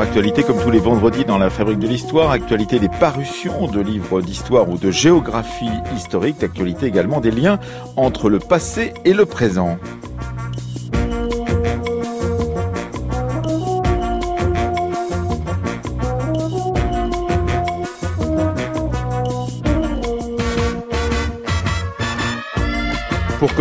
Actualité comme tous les vendredis dans la Fabrique de l'Histoire. Actualité des parutions de livres d'histoire ou de géographie historique. Actualité également des liens entre le passé et le présent.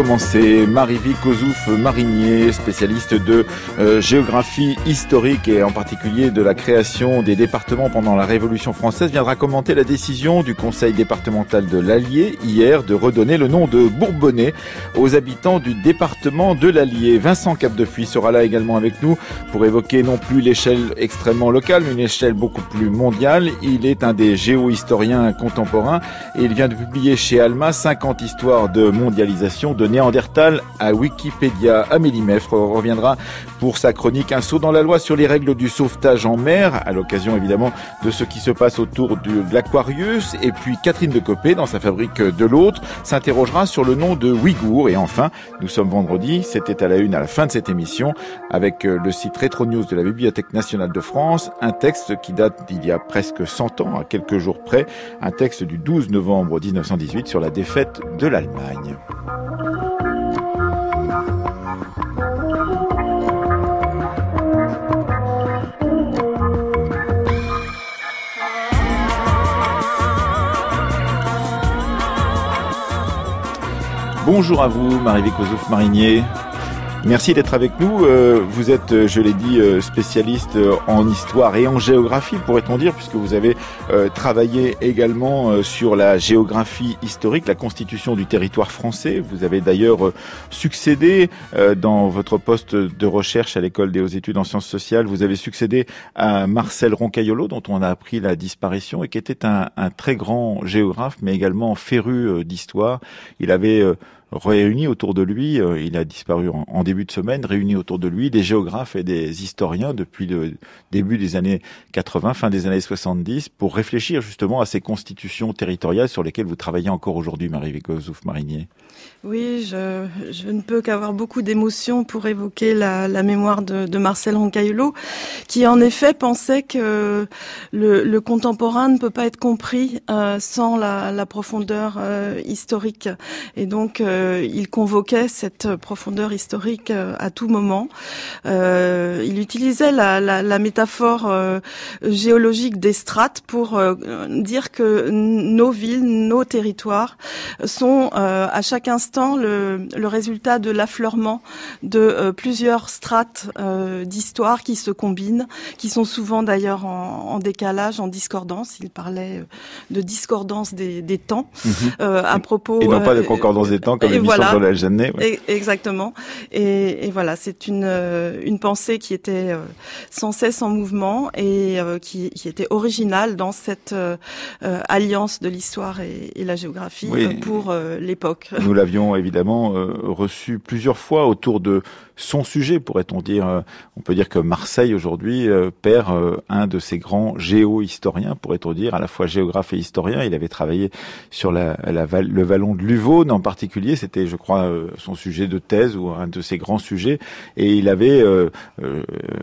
Commencer, Marie-Vie Kozouf-Marinier, spécialiste de euh, géographie historique et en particulier de la création des départements pendant la Révolution française, viendra commenter la décision du Conseil départemental de l'Allier hier de redonner le nom de Bourbonnais aux habitants du département de l'Allier. Vincent Capdefuy sera là également avec nous pour évoquer non plus l'échelle extrêmement locale, mais une échelle beaucoup plus mondiale. Il est un des géohistoriens contemporains et il vient de publier chez Alma 50 histoires de mondialisation de Néandertal à Wikipédia. Amélie Meffre reviendra pour sa chronique Un saut dans la loi sur les règles du sauvetage en mer, à l'occasion évidemment de ce qui se passe autour de l'Aquarius. Et puis Catherine de Copé, dans sa fabrique de l'autre, s'interrogera sur le nom de Ouïghour. Et enfin, nous sommes vendredi, c'était à la une à la fin de cette émission, avec euh, le site Retro News de la Bibliothèque nationale de France, un texte qui date d'il y a presque 100 ans, à quelques jours près, un texte du 12 novembre 1918 sur la défaite de l'Allemagne. Bonjour à vous, Marie-Vie Marinier. Merci d'être avec nous. Euh, vous êtes, euh, je l'ai dit, euh, spécialiste en histoire et en géographie, pourrait-on dire, puisque vous avez travaillé également sur la géographie historique, la constitution du territoire français. Vous avez d'ailleurs succédé dans votre poste de recherche à l'école des hautes études en sciences sociales. Vous avez succédé à Marcel Roncaiolo, dont on a appris la disparition et qui était un, un très grand géographe, mais également féru d'histoire. Il avait réunis autour de lui, euh, il a disparu en, début de semaine, réunis autour de lui des géographes et des historiens depuis le début des années 80, fin des années 70, pour réfléchir justement à ces constitutions territoriales sur lesquelles vous travaillez encore aujourd'hui, Marie-Vécozouf Marinier. Oui, je, je ne peux qu'avoir beaucoup d'émotions pour évoquer la, la mémoire de, de, Marcel Roncaillolo, qui en effet pensait que le, le contemporain ne peut pas être compris euh, sans la, la profondeur euh, historique. Et donc, euh, il convoquait cette profondeur historique euh, à tout moment. Euh, il utilisait la, la, la métaphore géologique des strates pour dire que nos villes, nos territoires sont à chaque instant le, le résultat de l'affleurement de euh, plusieurs strates euh, d'histoire qui se combinent, qui sont souvent d'ailleurs en, en, décalage, en discordance. Il parlait euh, de discordance des, des temps mhm. euh, à propos. Et non pas de concordance des temps comme l'émission voilà, de la Jeannet. Ouais. Exactement. Et, et voilà, c'est une une pensée qui était sans cesse en mouvement et qui, qui, était originale dans cette alliance de l'histoire et, et, la géographie oui. pour l'époque. Nous l'avions évidemment euh, reçu plusieurs fois autour de son sujet, pourrait-on dire. Euh, on peut dire que Marseille aujourd'hui euh, perd euh, un de ses grands géo-historiens, pourrait-on dire, à la fois géographe et historien. Il avait travaillé sur la, le vallon de Luvaune en particulier. C'était, je crois, son sujet de thèse ou un de ses grands sujets. Et il avait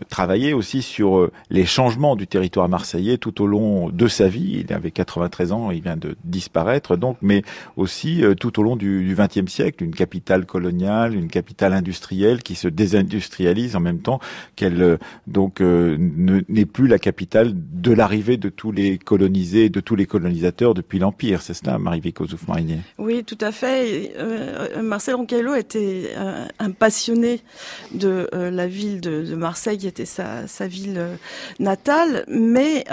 travaillé aussi sur les changements du territoire marseillais tout au long de sa vie. Il avait 93 ans, il vient de disparaître donc, mais aussi tout au long du XXe siècle, une capitale coloniale, une capitale industrielle qui se désindustrialise en même temps qu'elle euh, donc euh, n'est plus la capitale de l'arrivée de tous les colonisés de tous les colonisateurs depuis l'Empire. C'est cela, Marie-Vico Marinier Oui, tout à fait. Euh, Marcel Roncaillot était un, passionné de la ville de, Marseille, qui était sa, ville natale, mais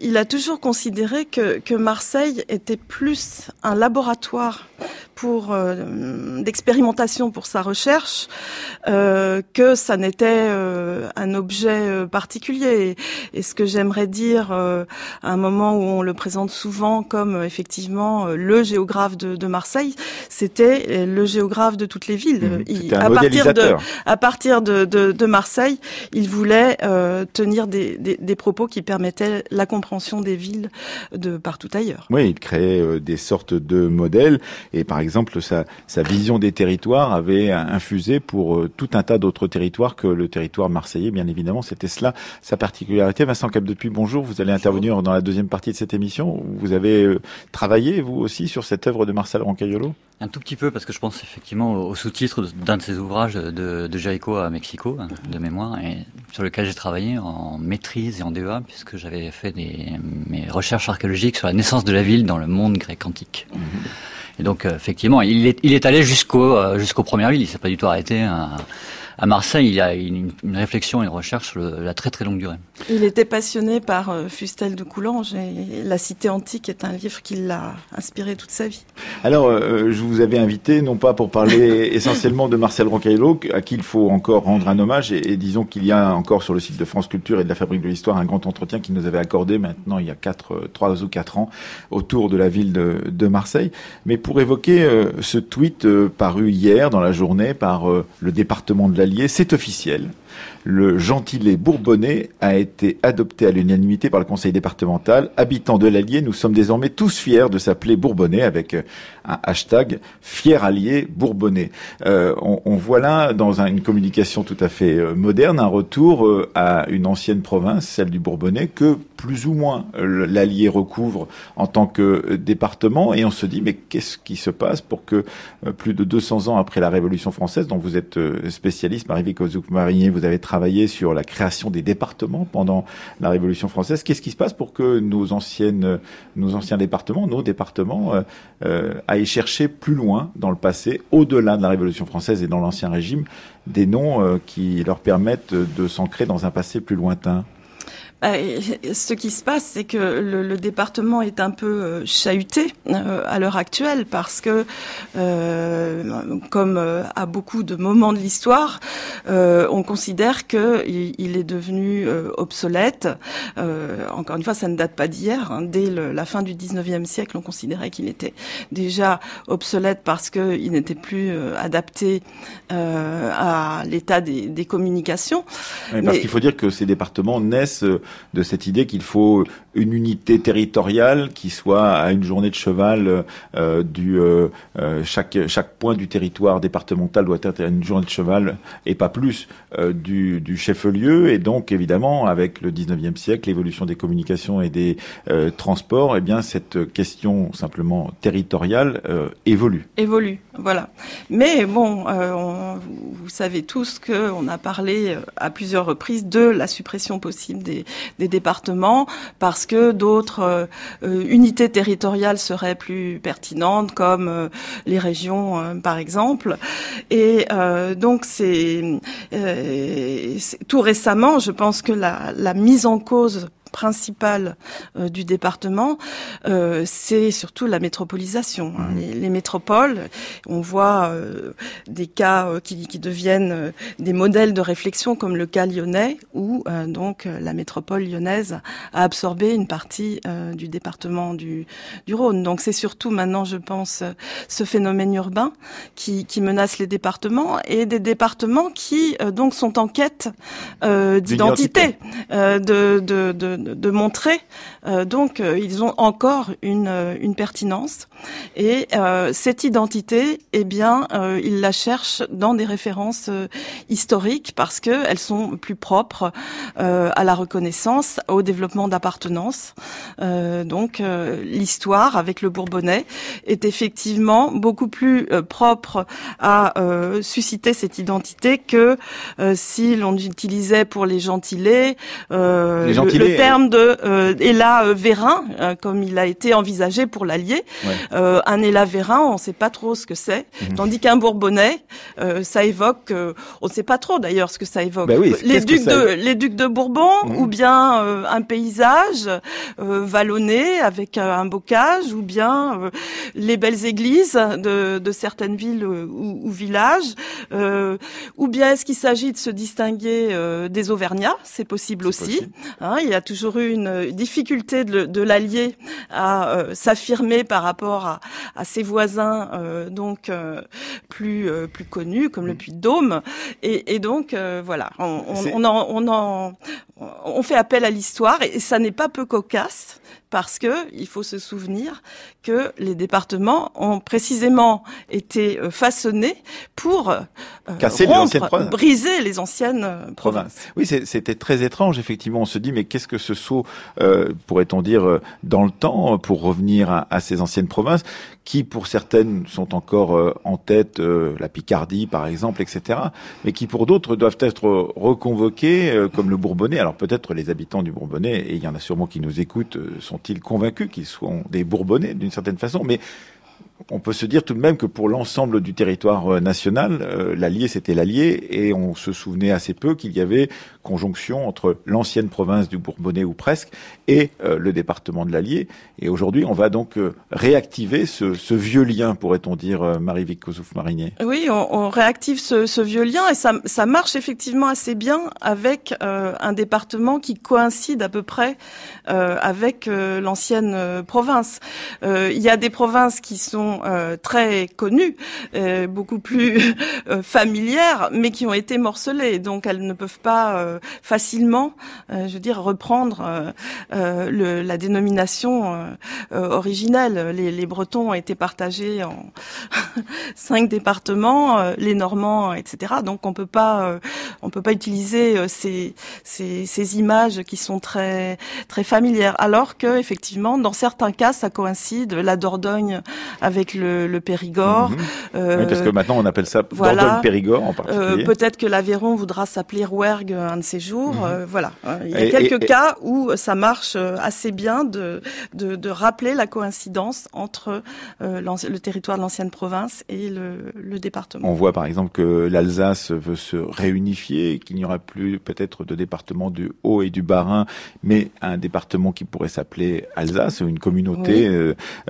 il a toujours considéré que, que Marseille était plus un laboratoire pour d'expérimentation pour sa recherche euh, que ça n'était euh, un objet euh, particulier. Et, ce que j'aimerais dire à un moment où on le présente souvent comme effectivement le géographe de, de Marseille, c'était le géographe de toutes les villes. Mmh, il, à, partir de, à partir de, de, de Marseille, il voulait tenir des, des, des, propos qui permettaient la compréhension des villes de partout ailleurs. Oui, il créait des sortes de modèles. Et par exemple, exemple, sa, sa, vision des territoires avait infusé pour tout un tas d'autres territoires que le territoire marseillais, bien évidemment. C'était cela sa particularité. Vincent Cap depuis bonjour. Vous allez intervenir dans la deuxième partie de cette émission. Vous avez travaillé, vous aussi, sur cette œuvre de Marcel Roncaiolo? Un tout petit peu, parce que je pense effectivement au sous-titre d'un de ses ouvrages de, de à Mexico, hein, de mémoire, et sur lequel j'ai travaillé en maîtrise et en DEA, puisque j'avais fait des, mes recherches archéologiques sur la naissance de la ville dans le monde grec antique. Mhm. Et donc, euh, effectivement, il est, il est allé jusqu'au euh, jusqu'aux premières villes. Il s'est pas du tout arrêté à, à Marseille, il y a une, une réflexion, une recherche sur la très très longue durée. Il était passionné par euh, Fustel de Coulanges et La Cité antique est un livre qui l'a inspiré toute sa vie. Alors, euh, je vous avais invité non pas pour parler essentiellement de Marcel Roncaillo, à qui il faut encore rendre un hommage, et, disons qu'il y a encore sur le site de France Culture et de la Fabrique de l'Histoire un grand entretien qu'il nous avait accordé maintenant il y a quatre, euh, trois ou quatre ans autour de la ville de, de Marseille. Mais pour évoquer ce tweet paru hier dans la journée par le département de la c'est officiel le gentilé bourbonnais a été adopté à l'unanimité par le conseil départemental. Habitants de l'Allier, nous sommes désormais tous fiers de s'appeler bourbonnais avec euh, un hashtag fier allié bourbonnais. Euh, on, voit là, dans une communication tout à fait euh, moderne, un retour à une ancienne province, celle du Bourbonnais, que plus ou moins l'Allier recouvre en tant que département. Et on se dit, mais qu'est-ce qui se passe pour que plus de 200 ans après la Révolution française, dont vous êtes spécialiste, Marie-Vic Marinier, vous avez travaillé sur la création des départements pendant la Révolution française. Qu'est-ce qui se passe pour que nos anciennes, nos anciens départements, nos départements, euh, euh, aillent chercher plus loin dans le passé, au-delà de la Révolution française et dans l'Ancien Régime, des noms euh, qui leur permettent de s'ancrer dans un passé plus lointain? Ce qui se passe, c'est que le, le, département est un peu euh, chahuté euh, à l'heure actuelle parce que, euh, comme à beaucoup de moments de l'histoire, on considère que il, est devenu obsolète. encore une fois, ça ne date pas d'hier. Hein. Dès la fin du 19e siècle, on considérait qu'il était déjà obsolète parce qu'il n'était plus adapté à l'état des, des, communications. parce qu'il faut dire que ces départements naissent de cette idée qu'il faut une unité territoriale qui soit à une journée de cheval euh, du euh, euh, chaque chaque point du territoire départemental doit être à une journée de cheval et pas plus du, du chef-lieu. Et donc évidemment avec le 19e siècle l'évolution des communications et des transports et eh bien cette question simplement territoriale évolue. Évolue voilà. Mais bon vous savez tous que on a parlé à plusieurs reprises de la suppression possible des, des départements parce que d'autres euh, euh, unités territoriales seraient plus pertinentes, comme euh, les régions, par exemple. Et donc c'est tout récemment, je pense que la, la mise en cause principale euh, du département, euh, c'est surtout la métropolisation. Hein. Mmh. Les, métropoles, on voit euh, des cas qui, qui, deviennent des modèles de réflexion comme le cas lyonnais, où donc la métropole lyonnaise a absorbé une partie du département du, du Rhône. Donc c'est surtout maintenant, je pense, ce phénomène urbain qui, qui menace les départements et des départements qui donc sont en quête d'identité, de, de, de de, montrer. Euh, donc, euh, ils ont encore une, euh, une pertinence. Et cette identité, eh bien, ils la cherchent dans des références historiques parce que elles sont plus propres à la reconnaissance, au développement d'appartenance. donc, l'histoire avec le Bourbonnais est effectivement beaucoup plus propre à susciter cette identité que si l'on utilisait pour les gentilés, les gentilés le, terme de euh, Ella euh, Vérin, euh, comme il a été envisagé pour l'Allier. Euh, un Ella Vérin, on ne sait pas trop ce que c'est, mhm. tandis qu'un Bourbonnais, ça évoque, on ne sait pas trop d'ailleurs ce que ça évoque. Ben les ducs de les ducs de Bourbon, mhm. ou bien un paysage vallonné avec un bocage, ou bien les belles églises de, de certaines villes ou, ou villages, ou bien est-ce qu'il s'agit de se distinguer des Auvergnats? C'est possible aussi. Hein, il y a toujours toujours eu une difficulté de, de l'allier à s'affirmer par rapport à, à ses voisins, donc plus plus connus comme le Puy-de-Dôme, et, et, donc voilà, on, on, en, on en on fait appel à l'histoire et ça n'est pas peu cocasse parce que il faut se souvenir que les départements ont précisément été euh, façonnés pour euh, rompre, briser les anciennes euh, provinces. Oui, c'était très étrange. Effectivement, on se dit mais qu'est-ce que ce saut, euh, pourrait-on dire, dans le temps pour revenir à, à, ces anciennes provinces qui, pour certaines, sont encore en tête, la Picardie par exemple, etc., mais qui pour d'autres doivent être reconvoquées, comme le Bourbonnais. Alors peut-être les habitants du Bourbonnais, et il y en a sûrement qui nous écoutent, sont-ils convaincus qu'ils sont des Bourbonnais d'une certaine façon, mais on peut se dire tout de même que pour l'ensemble du territoire euh, national, euh, l'Allier c'était l'Allier et on se souvenait assez peu qu'il y avait conjonction entre l'ancienne province du Bourbonnais ou presque et euh, le département de l'Allier. Et aujourd'hui, on va donc réactiver ce, vieux lien, pourrait-on dire, Marie-Vic Kosouf-Marinier. Oui, on, réactive ce, vieux lien et ça, marche effectivement assez bien avec un département qui coïncide à peu près avec l'ancienne province. il y a des provinces qui sont euh, très connues, euh, beaucoup plus euh, familières, mais qui ont été morcelées. Donc elles ne peuvent pas facilement, je veux dire, reprendre le, la dénomination originelle. Les, les, Bretons ont été partagés en cinq départements, les Normands, etc. Donc on peut pas, on peut pas utiliser ces, ces, ces images qui sont très très familières. Alors que effectivement, dans certains cas, ça coïncide. La Dordogne avec le, Périgord. Mhm. oui, parce que maintenant on appelle ça voilà. Périgord en particulier. Euh, peut-être que l'Aveyron voudra s'appeler Rouergue un de ces jours. Mhm. Euh, voilà. Il y a quelques cas où ça marche euh, assez bien de, de, de rappeler la coïncidence entre le territoire de l'ancienne province et le, le, département. On voit par exemple que l'Alsace veut se réunifier, qu'il n'y aura plus peut-être de département du Haut et du Bas-Rhin, mais un département qui pourrait s'appeler Alsace, une communauté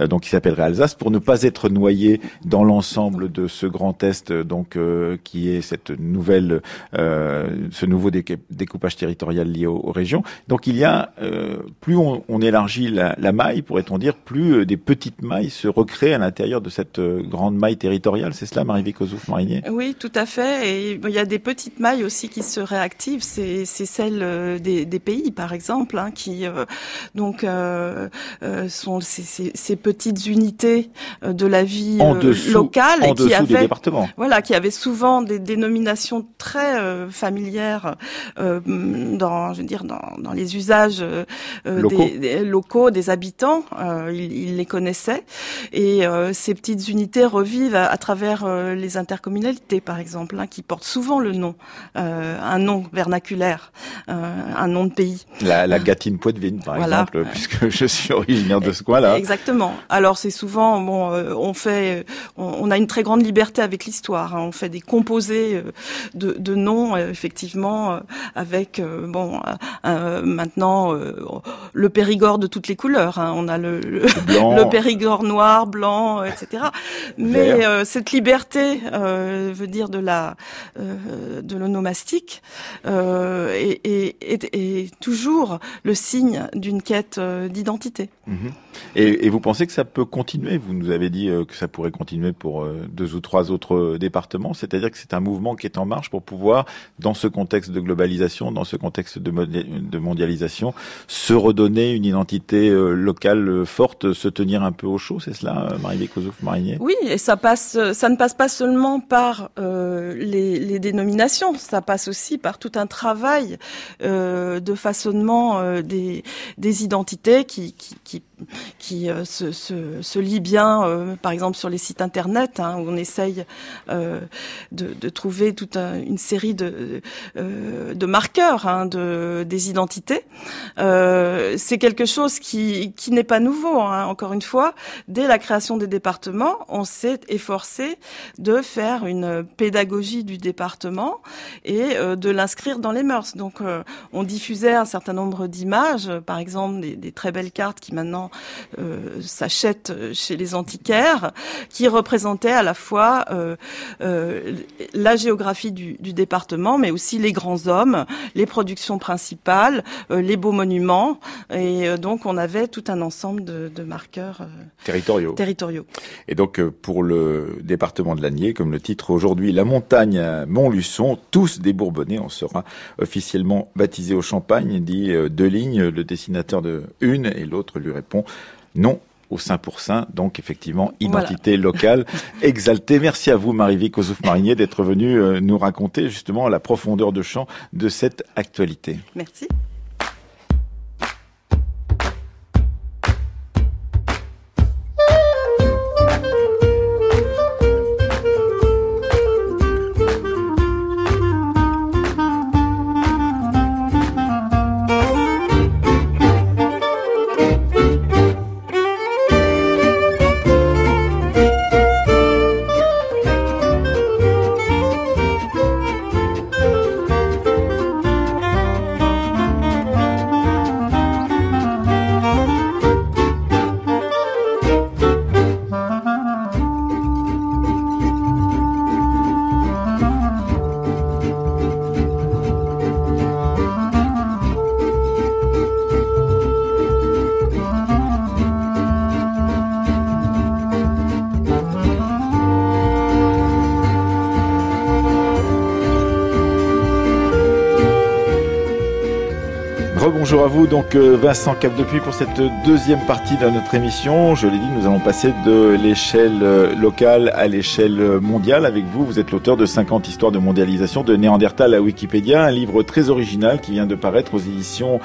donc qui s'appellerait Alsace, pour ne pas être noyé dans l'ensemble de ce grand Est, donc euh, qui est cette nouvelle, euh, ce nouveau découpage territorial lié aux, régions. Donc il y a, euh, plus on, élargit la, maille, pourrait-on dire, plus des petites mailles se recréent à l'intérieur de cette grande maille territoriale. C'est cela, Marie-Vic Marinier? Oui, tout à fait. Et il y a des petites mailles aussi qui se réactivent. C'est celle des, pays, par exemple, hein, qui donc sont ces, ces, petites unités de la vie euh, locale et qui avait voilà qui avait souvent des dénominations très euh, familières euh, dans je veux dire dans, dans les usages locaux. Des, locaux des habitants ils, les connaissaient et ces petites unités revivent à, travers les intercommunalités par exemple hein, qui portent souvent le nom un nom vernaculaire un nom de pays la, la Gatine Poitevine par exemple puisque je suis originaire de ce coin-là exactement alors c'est souvent bon on fait, on, a une très grande liberté avec l'histoire. Hein. On fait des composés euh, de, de noms, euh, effectivement, euh, avec bon maintenant le Périgord de toutes les couleurs. Hein. On a le, le, Périgord noir, blanc, etc. Mais cette liberté, veut dire de la de l'onomastique, est, est, est, toujours le signe d'une quête d'identité. Mhm. Et, et, vous pensez que ça peut continuer? Vous nous avez dit que ça pourrait continuer pour euh, deux ou trois autres départements. C'est-à-dire que c'est un mouvement qui est en marche pour pouvoir, dans ce contexte de globalisation, dans ce contexte de, mondialisation, se redonner une identité euh, locale euh, forte, se tenir un peu au chaud. C'est cela, Marie-Vic Marinier? Oui, et ça passe, ça ne passe pas seulement par les, dénominations, ça passe aussi par tout un travail de façonnement des, identités qui qui euh, se, se, se, lit bien, euh, par exemple sur les sites internet, hein, où on essaye euh, de, de, trouver toute une série de, de marqueurs hein, de, des identités. c'est quelque chose qui, qui n'est pas nouveau. Hein, encore une fois, dès la création des départements, on s'est efforcé de faire une pédagogie du département et de l'inscrire dans les mœurs. Donc, on diffusait un certain nombre d'images, par exemple des, des très belles cartes qui maintenant gens s'achètent chez les antiquaires, qui représentait à la fois la géographie du, du, département, mais aussi les grands hommes, les productions principales, les beaux monuments, et donc on avait tout un ensemble de, de marqueurs territoriaux. territoriaux. Et donc pour le département de l'Agnier, comme le titre aujourd'hui, la montagne Montluçon, tous des Bourbonnais, on sera officiellement baptisé au Champagne, dit euh, deux lignes, le dessinateur de une, et l'autre lui répond non au sein pour sein, donc effectivement identité locale exaltée. Merci à vous Marie-Vie Kosouf-Marinier d'être venue euh, nous raconter justement la profondeur de champ de cette actualité. Merci. Donc euh, Vincent Cap depuis pour cette deuxième partie de notre émission. Je l'ai dit, nous allons passer de l'échelle euh, locale à l'échelle mondiale avec vous. Vous êtes l'auteur de 50 histoires de mondialisation de Néandertal à Wikipédia, un livre très original qui vient de paraître aux éditions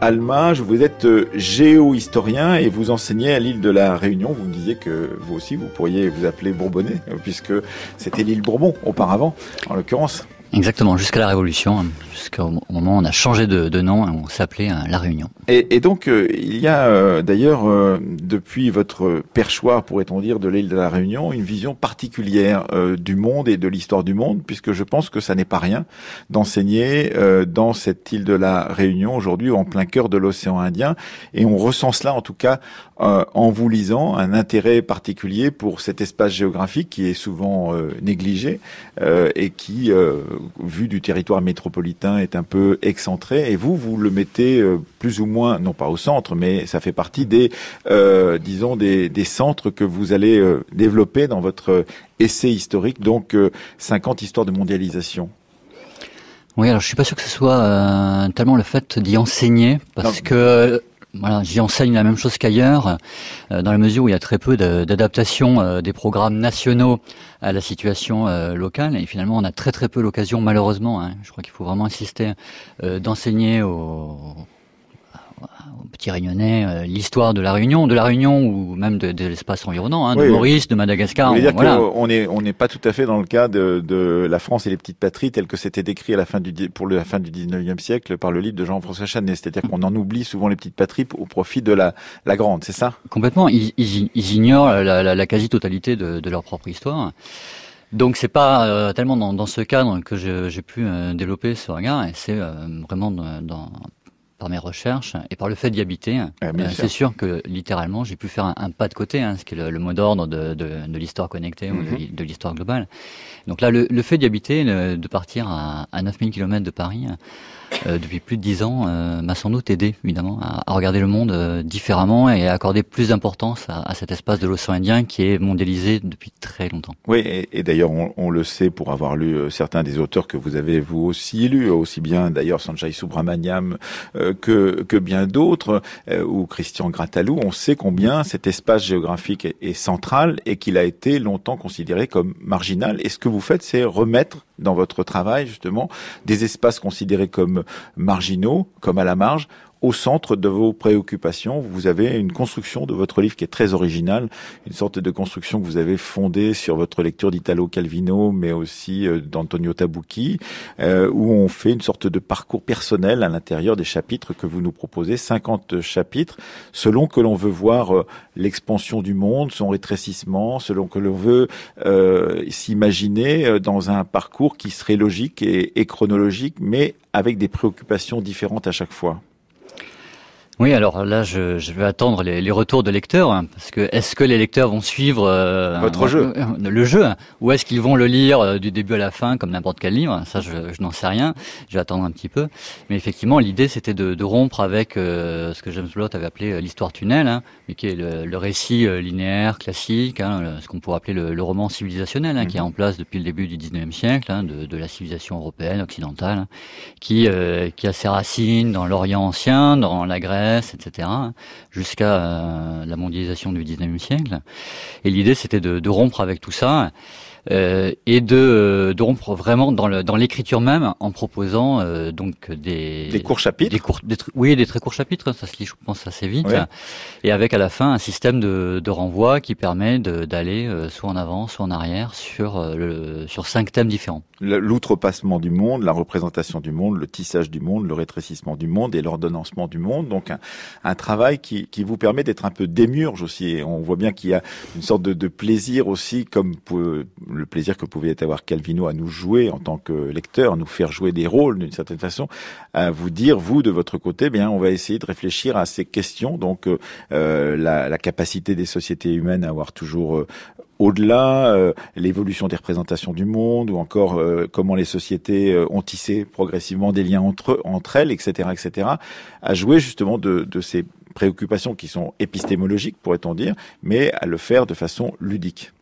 Alma. Vous êtes euh, géohistorien et vous enseignez à l'île de la Réunion. Vous me disiez que vous aussi, vous pourriez vous appeler Bourbonnais, puisque c'était l'île Bourbon auparavant, en l'occurrence. Exactement, jusqu'à la Révolution, jusqu'au moment où on a changé de, de nom on s'appelait euh, La Réunion. Et, et donc, euh, il y a euh, d'ailleurs, depuis votre perchoir, pourrait-on dire, de l'île de la Réunion, une vision particulière du monde et de l'histoire du monde, puisque je pense que ça n'est pas rien d'enseigner dans cette île de la Réunion, aujourd'hui en plein cœur de l'océan Indien. Et on ressent cela, en tout cas, en vous lisant, un intérêt particulier pour cet espace géographique qui est souvent négligé et qui vu du territoire métropolitain, est un peu excentré. Et vous, vous le mettez euh, plus ou moins, non pas au centre, mais ça fait partie des, euh, disons, des, des, centres que vous allez euh, développer dans votre essai historique, donc 50 histoires de mondialisation. Oui, alors je suis pas sûr que ce soit tellement le fait d'y enseigner, parce que voilà, j'y enseigne la même chose qu'ailleurs, euh, dans la mesure où il y a très peu d'adaptation euh, des programmes nationaux à la situation euh, locale. Et finalement, on a très très peu l'occasion, malheureusement, hein, je crois qu'il faut vraiment insister, d'enseigner aux petit réunionnais, euh, l'histoire de la Réunion, de la Réunion ou même de, de l'espace environnant, hein, de Maurice, de Madagascar. Dire voilà. on est on n'est pas tout à fait dans le cas de, de la France et les petites patries tel que c'était décrit à la fin du pour la fin du 19e siècle par le livre de Jean-François Chanet. C'est-à-dire qu'on en oublie souvent les petites patries au profit de la la grande, c'est ça? Complètement. Ils, ils, ils ignorent la, la, la quasi-totalité de, de leur propre histoire. Donc c'est pas euh, tellement dans, dans, ce cadre que j'ai pu euh, développer ce regard, et c'est euh, vraiment dans, dans, par mes recherches et par le fait d'y habiter, ah, euh, c'est sûr que littéralement j'ai pu faire un, pas de côté, hein, ce qui est le, mot d'ordre de, de, de l'histoire connectée ou de, mhm. de l'histoire globale. Donc là, le, le fait d'y habiter, de partir à, à 9000 km de Paris, euh, depuis plus de dix ans euh, m'a sans doute aidé évidemment à, regarder le monde euh, différemment et à accorder plus d'importance à, cet espace de l'océan Indien qui est mondialisé depuis très longtemps. Oui, et, d'ailleurs on, le sait pour avoir lu certains des auteurs que vous avez vous aussi lus, aussi bien d'ailleurs Sanjay Subramaniam que, que bien d'autres, ou Christian Grattalou, on sait combien cet espace géographique est, est central et qu'il a été longtemps considéré comme marginal. Et ce que vous faites, c'est remettre dans votre travail justement des espaces considérés comme marginaux, comme à la marge, au centre de vos préoccupations. Vous avez une construction de votre livre qui est très originale, une sorte de construction que vous avez fondée sur votre lecture d'Italo Calvino, mais aussi euh, d'Antonio Tabucchi, euh, où on fait une sorte de parcours personnel à l'intérieur des chapitres que vous nous proposez, 50 chapitres, selon que l'on veut voir euh, l'expansion du monde, son rétrécissement, selon que l'on veut s'imaginer dans un parcours qui serait logique et chronologique, mais avec des préoccupations différentes à chaque fois. Oui, alors là, je, je vais attendre les, les, retours de lecteurs, hein, parce que est-ce que les lecteurs vont suivre euh, votre jeu, euh, le jeu, ou est-ce qu'ils vont le lire euh, du début à la fin comme n'importe quel livre? Ça, je, je n'en sais rien. Je vais attendre un petit peu. Mais effectivement, l'idée, c'était de, de, rompre avec ce que James Blott avait appelé l'histoire tunnel, hein, mais qui est le, le récit linéaire classique, hein, ce qu'on pourrait appeler le, le roman civilisationnel, hein, qui est mhm. en place depuis le début du 19e siècle, hein, de, de, la civilisation européenne, occidentale, qui, qui a ses racines dans l'Orient ancien, dans la Grèce etc., jusqu'à euh, la mondialisation du 19e siècle. Et l'idée, c'était de, de, rompre avec tout ça euh, et de, euh, de, rompre vraiment dans, le, dans l'écriture même en proposant euh, donc des des courts chapitres, des courts, oui, des très courts chapitres, ça se lit, je pense, assez vite, et avec à la fin un système de, de renvoi qui permet d'aller euh, soit en avant, soit en arrière sur le, sur cinq thèmes différents. L'outrepassement du monde, la représentation du monde, le tissage du monde, le rétrécissement du monde et l'ordonnancement du monde. Donc un, un travail qui, qui vous permet d'être un peu démurge aussi. On voit bien qu'il y a une sorte de, de plaisir aussi, comme le plaisir que pouvait avoir Calvino à nous jouer en tant que lecteur, nous faire jouer des rôles d'une certaine façon, à vous dire, vous, de votre côté, eh bien, on va essayer de réfléchir à ces questions. Donc, euh, euh la, capacité des sociétés humaines à avoir toujours euh, au-delà, l'évolution des représentations du monde, ou encore comment les sociétés ont tissé progressivement des liens entre, entre elles, etc., etc., à jouer justement de, de ces préoccupations qui sont épistémologiques, pourrait-on dire, mais à le faire de façon ludique.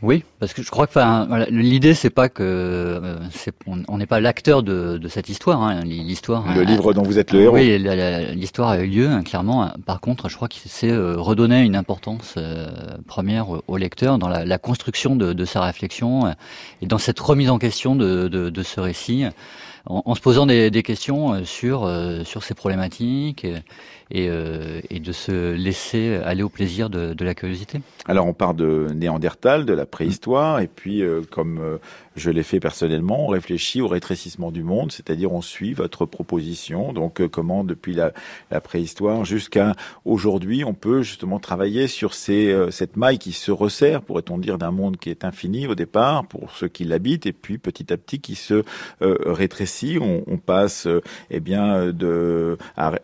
Oui, parce que je crois que enfin, voilà, l'idée c'est pas que euh, on n'est pas l'acteur de, de, cette histoire. Hein, l'histoire. Le livre dont vous êtes le héros. Oui, l'histoire a eu lieu hein, clairement. Par contre, je crois qu'il s'est euh, redonné une importance euh, première au, lecteur dans la, la construction de, de, sa réflexion et dans cette remise en question de, de ce récit en, se posant des, des, questions euh, sur euh, sur ces problématiques et, euh, et, de se laisser aller au plaisir de, de, la curiosité. Alors on part de Néandertal, de la préhistoire, et puis comme je l'ai fait personnellement, on réfléchit au rétrécissement du monde, c'est-à-dire on suit votre proposition, donc comment depuis la, la préhistoire jusqu'à aujourd'hui, on peut justement travailler sur ces, cette maille qui se resserre, pourrait-on dire, d'un monde qui est infini au départ pour ceux qui l'habitent, et puis petit à petit qui se rétrécit. On, passe euh, eh bien de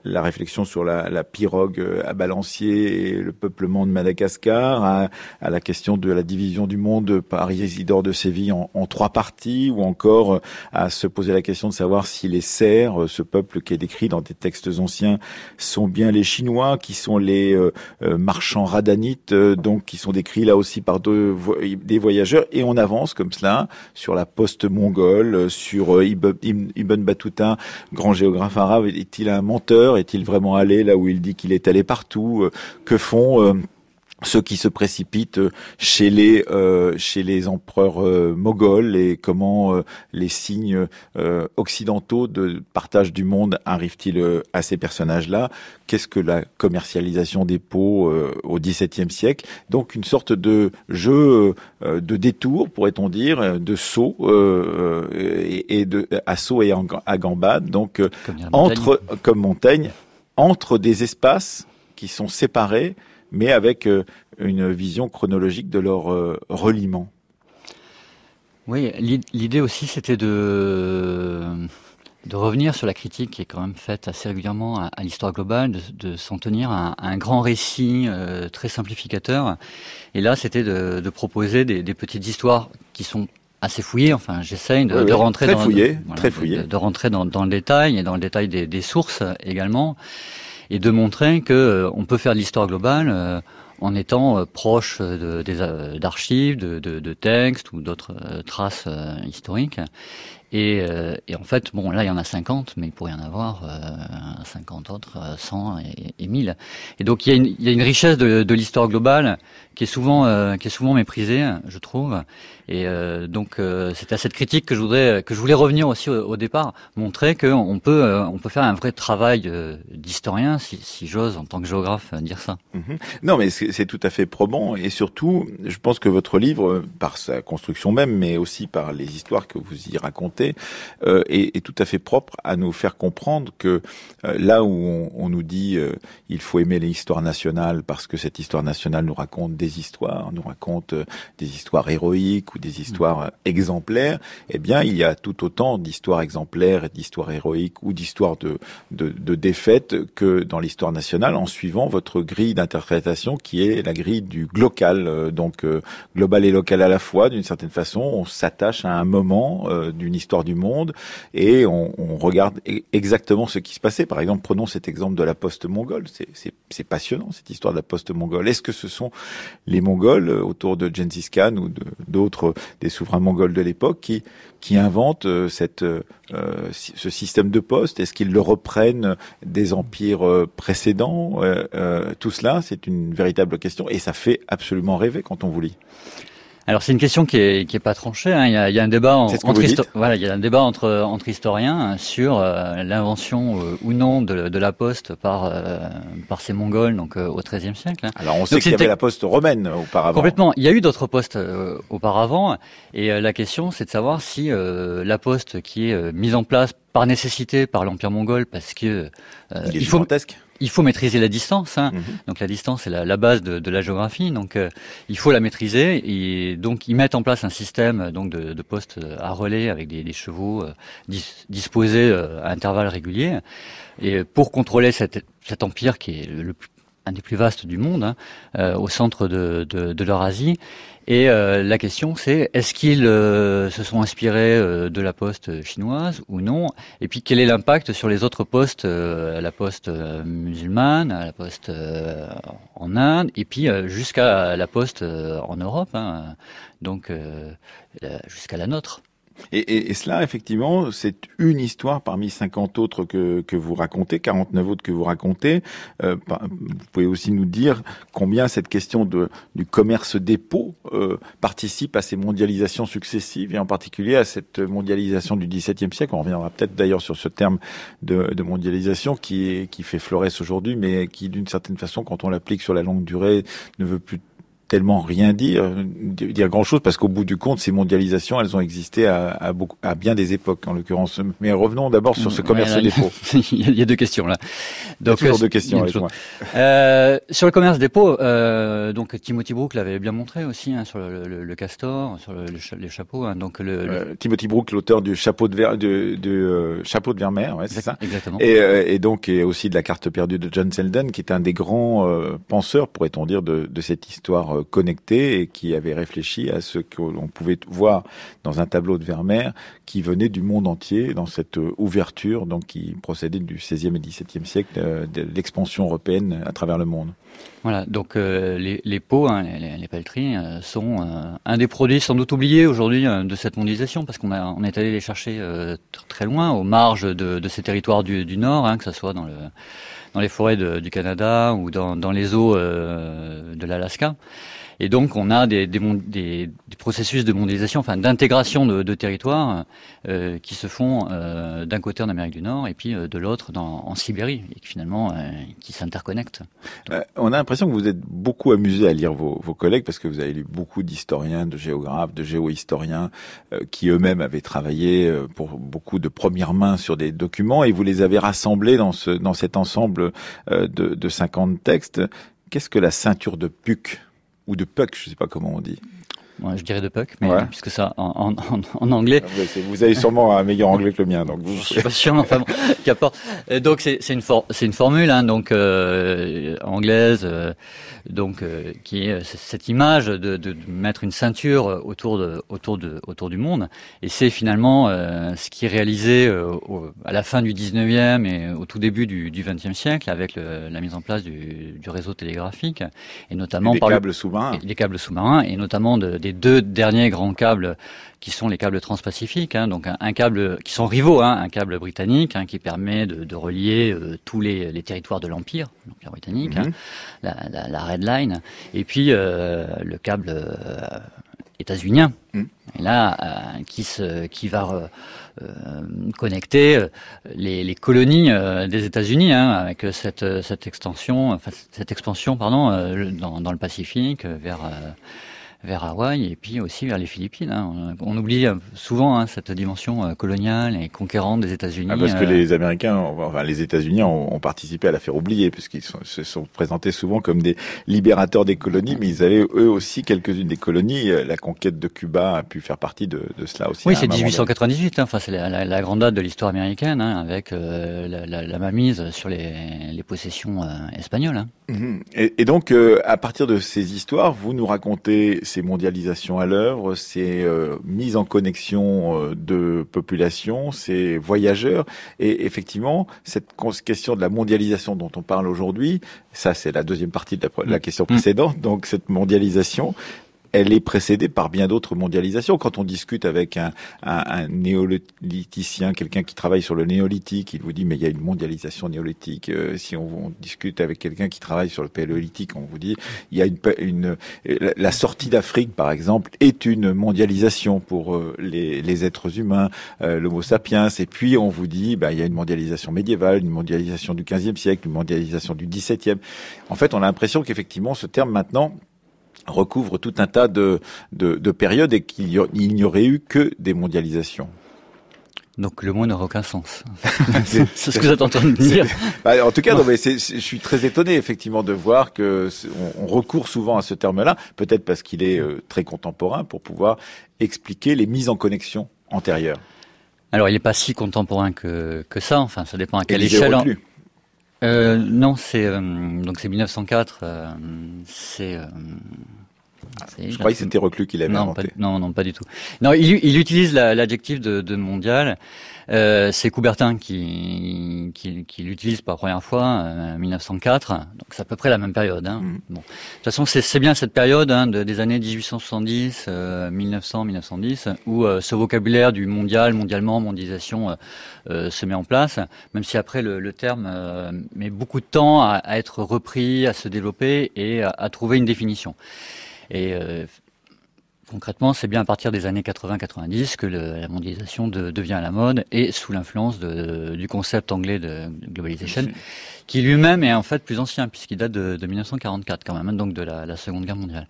la réflexion sur la, pirogue euh, à balancier et le peuplement de Madagascar, à, la question de la division du monde par Isidore de Séville en, trois parties, ou encore euh, à se poser la question de savoir si les Serres, ce peuple qui est décrit dans des textes anciens, sont bien les Chinois, qui sont les marchands radanites, donc qui sont décrits là aussi par des voyageurs, et on avance comme cela sur la poste mongole, sur Ibn Battuta, grand géographe arabe, est-il un menteur? Est-il vraiment allé là où il dit qu'il est allé partout? Euh, Que font euh, ceux qui se précipitent chez les euh, chez les empereurs euh, moghols et comment euh, les signes occidentaux de partage du monde arrivent-ils à ces personnages-là? Qu'est-ce que la commercialisation des peaux au XVIIe siècle? Donc une sorte de jeu de détour, pourrait-on dire, de saut et, de à saut et à gambade. Donc entre comme Montaigne, entre des espaces qui sont séparés mais avec euh, une vision chronologique de leur euh, reliement. Oui, l'idée aussi c'était de de revenir sur la critique qui est quand même faite assez régulièrement à, l'histoire globale, de, s'en tenir à, un grand récit euh, très simplificateur. Et là, c'était de, proposer des, petites histoires qui sont assez fouillées. Enfin, j'essaye de, rentrer dans très fouillé. De, rentrer dans, le détail et dans le détail des, des sources également et de montrer que euh, on peut faire de l'histoire globale euh, en étant euh, proche d'archives, de, de, de, textes ou d'autres traces historiques et, euh, et, en fait, bon, là, il y en a 50, mais il pourrait y en avoir euh, 50 autres, 100 et, et 1000. Et donc, il y a une, y a une richesse de, de l'histoire globale qui est souvent, euh, qui est souvent méprisée, je trouve. Et euh, donc, euh, c'est à cette critique que je voudrais, que je voulais revenir aussi au, départ, montrer qu'on peut, euh, on peut faire un vrai travail d'historien, si, si j'ose, en tant que géographe, dire ça. Mhm. Non, mais c'est tout à fait probant, et surtout, je pense que votre livre, par sa construction même, mais aussi par les histoires que vous y racontez, passé est, tout à fait propre à nous faire comprendre que là où on, nous dit il faut aimer l'histoire nationale parce que cette histoire nationale nous raconte des histoires, nous raconte des histoires héroïques ou des histoires exemplaires, eh bien il y a tout autant d'histoires exemplaires et d'histoires héroïques ou d'histoires de, de, défaites que dans l'histoire nationale en suivant votre grille d'interprétation qui est la grille du local, euh, donc euh, global et local à la fois. D'une certaine façon, on s'attache à un moment euh, d'une histoire du monde et on, regarde e-, exactement ce qui se passait. Par exemple, prenons cet exemple de la poste mongole. C'est passionnant cette histoire de la poste mongole. Est-ce que ce sont les Mongols autour de Gengis Khan ou d'autres des souverains mongols de l'époque qui qui inventent cette ce système de poste? Est-ce qu'ils le reprennent des empires précédents? Tout cela, c'est une véritable question et ça fait absolument rêver quand on vous lit. Alors c'est une question qui est, qui est pas tranchée. Hein. Il, y a, il, y a, un débat entre voilà, il y a un débat entre entre historiens sur euh, l'invention euh, ou non de, de, la poste par euh, par ces Mongols donc au XIIIe siècle. Hein. Alors on sait qu'il y avait la poste romaine auparavant. Complètement. Il y a eu d'autres postes auparavant et la question c'est de savoir si la poste qui est mise en place par nécessité par l'Empire mongol parce que il, il faut il faut maîtriser la distance. Hein. Mhm. Donc la distance c'est la, base de, la géographie. Donc euh, il faut la maîtriser et donc ils mettent en place un système donc de, postes à relais avec des, chevaux euh, disposés euh, à intervalles réguliers. Et pour contrôler cet empire qui est le, un des plus vastes du monde, hein, au centre de, de leur Asie, et euh, la question c'est est-ce qu'ils euh, se sont inspirés euh, de la poste chinoise ou non? Et puis quel est l'impact sur les autres postes, à la poste musulmane, à la poste en Inde, et puis jusqu'à la poste en Europe, hein, donc jusqu'à la nôtre. Et, et, cela, effectivement, c'est une histoire parmi 50 autres que, que vous racontez, 49 autres que vous racontez. Euh, vous pouvez aussi nous dire combien cette question de, du commerce dépôt euh, participe à ces mondialisations successives et en particulier à cette mondialisation du XVIIe siècle. On reviendra peut-être d'ailleurs sur ce terme de, de mondialisation qui, qui fait florès aujourd'hui, mais qui, d'une certaine façon, quand on l'applique sur la longue durée, ne veut plus tellement rien dire, dire grand chose, parce qu'au bout du compte, ces mondialisations, elles ont existé à, à, beaucoup, à bien des époques, en l'occurrence. Mais revenons d'abord sur ce commerce dépôt. il y a deux questions là. Donc, il y a toujours deux questions. Euh, sur le commerce dépôt, euh, donc Timothy Brook l'avait bien montré aussi hein, sur le, le, le, castor, sur le, les chapeaux. Hein, donc le, euh, Timothy Brook, l'auteur du chapeau de, ver, de, de euh, chapeau de Vermeer, ouais, c'est ça. Exactement. Et, euh, et, donc et aussi de la carte perdue de John Selden, qui est un des grands penseurs, pourrait-on dire, de, de cette histoire connecté et qui avait réfléchi à ce que l'on pouvait voir dans un tableau de Vermeer qui venait du monde entier dans cette ouverture donc qui procédait du XVIe et XVIIe siècle euh, de l'expansion européenne à travers le monde. Voilà, donc euh, les, les, pots, hein, les, les, pelleteries, euh, sont un des produits sans doute oubliés aujourd'hui de cette mondialisation, parce qu'on on est allé les chercher très loin, aux marges de, ces territoires du, du Nord, hein, que ce soit dans le dans les forêts de, du Canada ou dans, dans les eaux euh, de l'Alaska. Et donc, on a des, des, des, processus de mondialisation, enfin d'intégration de, de, territoires euh, qui se font euh, d'un côté en Amérique du Nord et puis euh, de l'autre en Sibérie, et qui finalement euh, qui s'interconnectent. Euh, on a l'impression que vous êtes beaucoup amusé à lire vos, vos collègues parce que vous avez lu beaucoup d'historiens, de géographes, de géohistoriens qui eux-mêmes avaient travaillé pour beaucoup de premières mains sur des documents et vous les avez rassemblés dans, ce, dans cet ensemble de, de 50 textes. Qu'est-ce que la ceinture de Puck ou de puck, je sais pas comment on dit. Ouais, je dirais de puck, mais puisque ça en, en, en anglais. Vous avez sûrement un meilleur anglais que le mien, donc. Vous... Je suis pas sûr, mais enfin bon, qu'importe. Donc c'est une for c'est une formule, hein, donc euh, anglaise, euh, donc euh, qui est cette image de, de, mettre une ceinture autour de autour de autour du monde, et c'est finalement euh, ce qui est réalisé à la fin du 19e et au tout début du, du 20e siècle avec le, la mise en place du, du réseau télégraphique et notamment et des câbles sous-marins, des câbles sous-marins et notamment de des deux derniers grands câbles qui sont les câbles transpacifiques, hein, donc un, câble qui sont rivaux, hein, un câble britannique hein, qui permet de, de relier euh, tous les, les, territoires de l'empire, l'empire britannique, mhm. la, la, la, Red Line, et puis euh, le câble euh, états-unien, et là euh, qui se, qui va connecter les, les colonies des États-Unis avec cette, cette extension, enfin, cette expansion, pardon, dans, dans le Pacifique vers vers Hawaï et puis aussi vers les Philippines. Hein. On oublie souvent hein, cette dimension coloniale et conquérante des États-Unis. Ah, parce que les Américains, enfin les États-Unis ont, participé à la faire oublier, puisqu'ils se sont présentés souvent comme des libérateurs des colonies, mais ils avaient eux aussi quelques-unes des colonies. La conquête de Cuba a pu faire partie de, cela aussi. Oui, c'est 1898. Hein. Enfin, c'est la, grande date de l'histoire américaine, avec la, la, mainmise sur les, les possessions espagnoles. Mhm. Et, donc, euh, à partir de ces histoires, vous nous racontez ces mondialisations à l'œuvre, ces euh, mises en connexion euh, de populations, ces voyageurs, et effectivement, cette question de la mondialisation dont on parle aujourd'hui, ça c'est la deuxième partie de la, la mm. question précédente, donc cette mondialisation, elle est précédée par bien d'autres mondialisations. Quand on discute avec un, néolithicien, quelqu'un qui travaille sur le néolithique, il vous dit mais il y a une mondialisation néolithique. Euh, si on, discute avec quelqu'un qui travaille sur le paléolithique, on vous dit il y a une, la sortie d'Afrique par exemple est une mondialisation pour euh, les, les, êtres humains, euh, l'Homo sapiens. Et puis on vous dit bah, il y a une mondialisation médiévale, une mondialisation du 15e siècle, une mondialisation du 17e. En fait, on a l'impression qu'effectivement ce terme maintenant recouvre tout un tas de, de, périodes et qu'il n'y aurait eu que des mondialisations. Donc le mot n'aurait aucun sens. c'est ce que vous êtes en train de dire. Bah, en tout cas, non, mais je suis très étonné effectivement de voir que on, recourt souvent à ce terme-là, peut-être parce qu'il est euh, très contemporain pour pouvoir expliquer les mises en connexion antérieures. Alors il n'est pas si contemporain que, que ça. Enfin, ça dépend à quelle échelle. Euh, non, c'est euh, donc c'est 1904. Euh, c'est je croyais que c'était Reclus qui l'avait inventé. non, non, pas du tout. Non, il, il utilise l'adjectif de, de, mondial. Euh, c'est Coubertin qui, qui, qui l'utilise pour la première fois en 1904. Donc c'est à peu près la même période. Hein. Mm. Bon. De toute façon, c'est bien cette période hein, de, des années 1870, 1900, 1910, où euh, ce vocabulaire du mondial, mondialement, mondialisation euh, se met en place. Même si après le, le terme met beaucoup de temps à, à, être repris, à se développer et à, à trouver une définition. Et euh, concrètement, c'est bien à partir des années 80-90 que la mondialisation devient à la mode et sous l'influence du concept anglais de, globalisation, qui lui-même est en fait plus ancien puisqu'il date de, 1944 quand même, hein, donc de la, Seconde Guerre mondiale.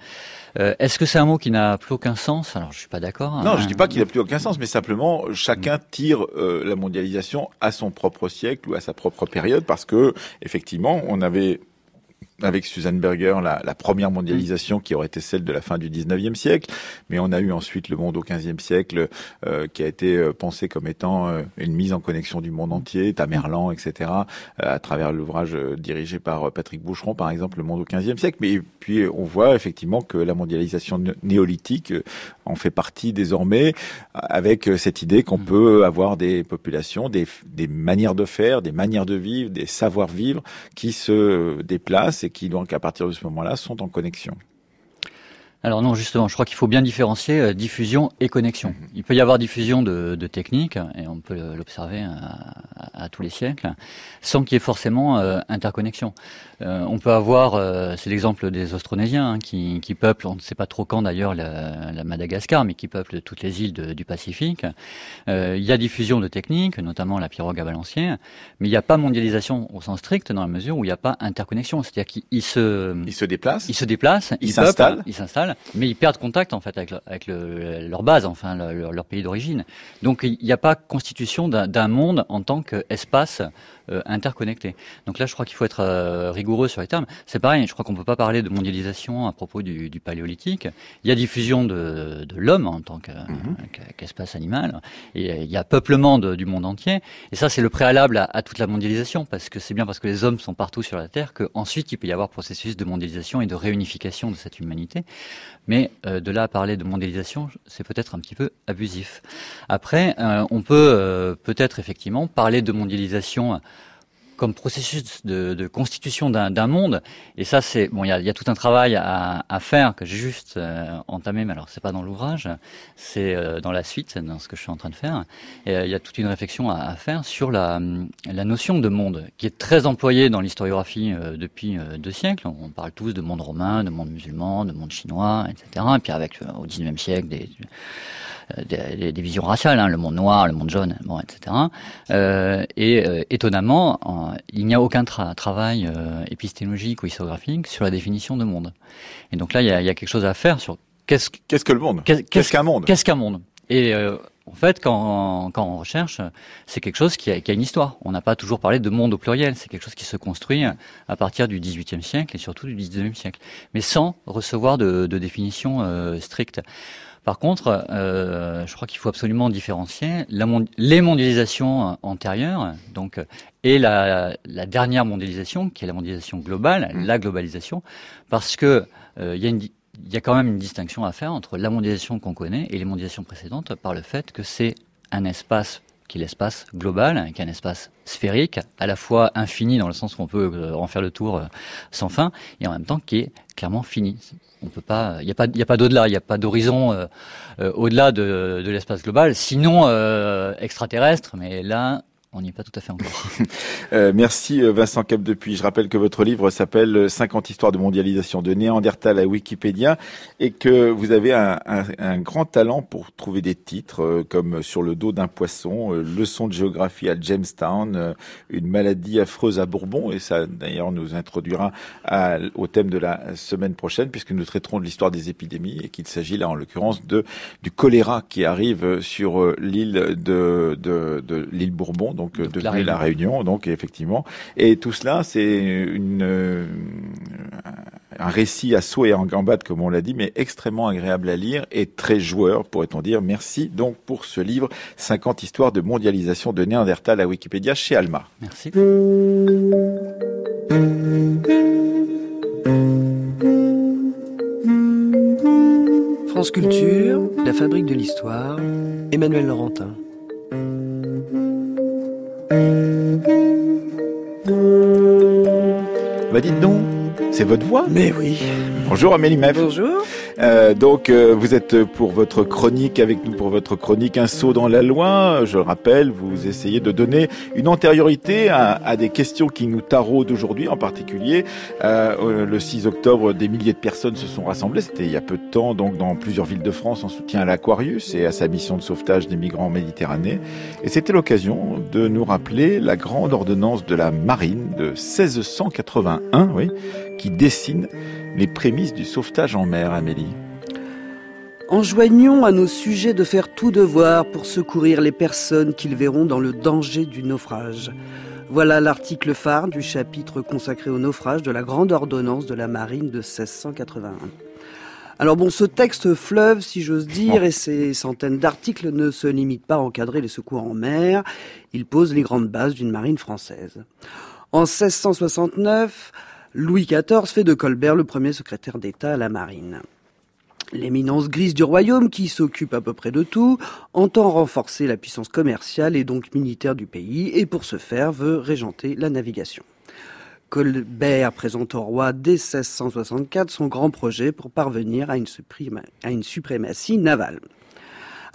Euh, est-ce que c'est un mot qui n'a plus aucun sens? Alors je suis pas d'accord. Non, je je dis pas qu'il n'a plus aucun sens, mais simplement chacun tire euh, la mondialisation à son propre siècle ou à sa propre période parce que effectivement, on avait avec Suzanne Berger, la, la, première mondialisation qui aurait été celle de la fin du 19e siècle, mais on a eu ensuite le monde au 15e siècle euh, qui a été euh, pensé comme étant euh, une mise en connexion du monde entier, Tamerlan, etc., à travers l'ouvrage dirigé par Patrick Boucheron, par exemple, le monde au 15e siècle. Mais puis on voit effectivement que la mondialisation néolithique en fait partie désormais, avec cette idée qu'on mm. peut avoir des populations, des, des manières de faire, des manières de vivre, des savoir-vivre qui se déplacent et qui donc à partir de ce moment-là sont en connexion. Alors non, justement, je crois qu'il faut bien différencier euh, diffusion et connexion. Mhm. Il peut y avoir diffusion de, de techniques, et on peut l'observer à, à, tous les siècles, sans qu'il y ait forcément euh, interconnexion. Euh, on peut avoir, euh, c'est l'exemple des Austronésiens hein, qui, qui, peuplent, on ne sait pas trop quand d'ailleurs, la, la, Madagascar, mais qui peuplent toutes les îles du Pacifique. il y a diffusion de techniques, notamment la pirogue à balancier, mais il n'y a pas mondialisation au sens strict dans la mesure où il n'y a pas interconnexion. C'est-à-dire qu'ils se, ils se déplacent, ils se déplacent, ils s'installent, ils s'installent mais ils perdent contact en fait avec, avec le, leur base, enfin leur, leur pays d'origine. Donc il n'y a pas constitution d'un monde en tant qu'espace euh, interconnectés. Donc là, je crois qu'il faut être euh, rigoureux sur les termes. C'est pareil, je crois qu'on ne peut pas parler de mondialisation à propos du, du paléolithique. Il y a diffusion de, de l'homme en tant mhm. qu'espace animal, et il y a peuplement de, du monde entier. Et ça, c'est le préalable à, à, toute la mondialisation, parce que c'est bien parce que les hommes sont partout sur la Terre qu'ensuite il peut y avoir processus de mondialisation et de réunification de cette humanité. Mais euh, de là à parler de mondialisation, c'est peut-être un petit peu abusif. Après, euh, on peut euh, peut-être effectivement parler de mondialisation comme processus de, de constitution d'un monde. Et ça, c'est bon. Il y a, y a, tout un travail à, à faire que j'ai juste euh, entamé, mais alors c'est pas dans l'ouvrage, c'est euh, dans la suite, dans ce que je suis en train de faire. Et euh, il y a toute une réflexion à, à, faire sur la, la notion de monde, qui est très employée dans l'historiographie depuis deux siècles. On parle tous de monde romain, de monde musulman, de monde chinois, etc. Et puis avec au XIXe siècle des euh, des, des, visions raciales, hein, le monde noir, le monde jaune, bon, etc. Euh, et euh, étonnamment, il n'y a aucun travail épistémologique ou historiographique sur la définition de monde. Et donc là, il y a, il y a quelque chose à faire sur qu'est-ce qu'est-ce que le monde? Qu'est-ce qu'un monde? Qu'est-ce qu'un monde? Et euh, en fait, quand, quand on recherche, c'est quelque chose qui a, qui a une histoire. On n'a pas toujours parlé de monde au pluriel. C'est quelque chose qui se construit à partir du XVIIIe siècle et surtout du XIXe siècle, mais sans recevoir de, de définition euh, stricte. Par contre, euh, je crois qu'il faut absolument différencier la les mondialisations antérieures, donc et la, la, dernière mondialisation, qui est la mondialisation globale, mmh. la globalisation, parce que euh, il y a une il y a quand même une distinction à faire entre la mondialisation qu'on connaît et les mondialisations précédentes par le fait que c'est un espace qui est l'espace global, qui est un espace sphérique, à la fois infini dans le sens qu'on peut euh, en faire le tour euh, sans fin, et en même temps qui est clairement fini. On peut pas, il n'y a pas, pas d'au-delà, il n'y a pas d'horizon euh, au-delà de, de l'espace global, sinon extraterrestre. Mais là, on n'y est pas tout à fait encore. euh, merci euh, Vincent Cap depuis. Je rappelle que votre livre s'appelle 50 histoires de mondialisation de Néandertal à Wikipédia et que vous avez un, un, un grand talent pour trouver des titres euh, comme Sur le dos d'un poisson, euh, Leçon de géographie à Jamestown, Une maladie affreuse à Bourbon et ça d'ailleurs nous introduira à, au thème de la semaine prochaine puisque nous traiterons de l'histoire des épidémies et qu'il s'agit là en l'occurrence de du choléra qui arrive sur l'île de, de, de l'île Bourbon euh, de la, Réunion, donc effectivement. Et tout cela, c'est une euh, un récit à saut et en gambade, comme on l'a dit, mais extrêmement agréable à lire et très joueur, pourrait-on dire. Merci donc pour ce livre 50 histoires de mondialisation de Néandertal à Wikipédia chez Alma. Merci. France Culture, la fabrique de l'histoire, Emmanuel Laurentin. Bah dites donc, c'est votre voix Mais oui. Bonjour Amélie Meff. Bonjour. Euh, donc euh, vous êtes pour votre chronique avec nous pour votre chronique un saut dans la loi. Je le rappelle, vous essayez de donner une antériorité à, à des questions qui nous taraudent aujourd'hui, en particulier euh, le 6 octobre, des milliers de personnes se sont rassemblées. C'était il y a peu de temps, donc dans plusieurs villes de France, en soutien à l'Aquarius et à sa mission de sauvetage des migrants en Méditerranée. Et c'était l'occasion de nous rappeler la grande ordonnance de la marine de 1681, oui, qui dessine les prémices du sauvetage en mer, Amélie Enjoignons à nos sujets de faire tout devoir pour secourir les personnes qu'ils verront dans le danger du naufrage. Voilà l'article phare du chapitre consacré au naufrage de la grande ordonnance de la marine de 1681. Alors bon, ce texte fleuve, si j'ose dire, et ses centaines d'articles ne se limitent pas à encadrer les secours en mer, il pose les grandes bases d'une marine française. En 1669, Louis XIV fait de Colbert le premier secrétaire d'État à la marine. L'éminence grise du royaume, qui s'occupe à peu près de tout, entend renforcer la puissance commerciale et donc militaire du pays, et pour ce faire veut régenter la navigation. Colbert présente au roi dès 1664 son grand projet pour parvenir à une, à une suprématie navale.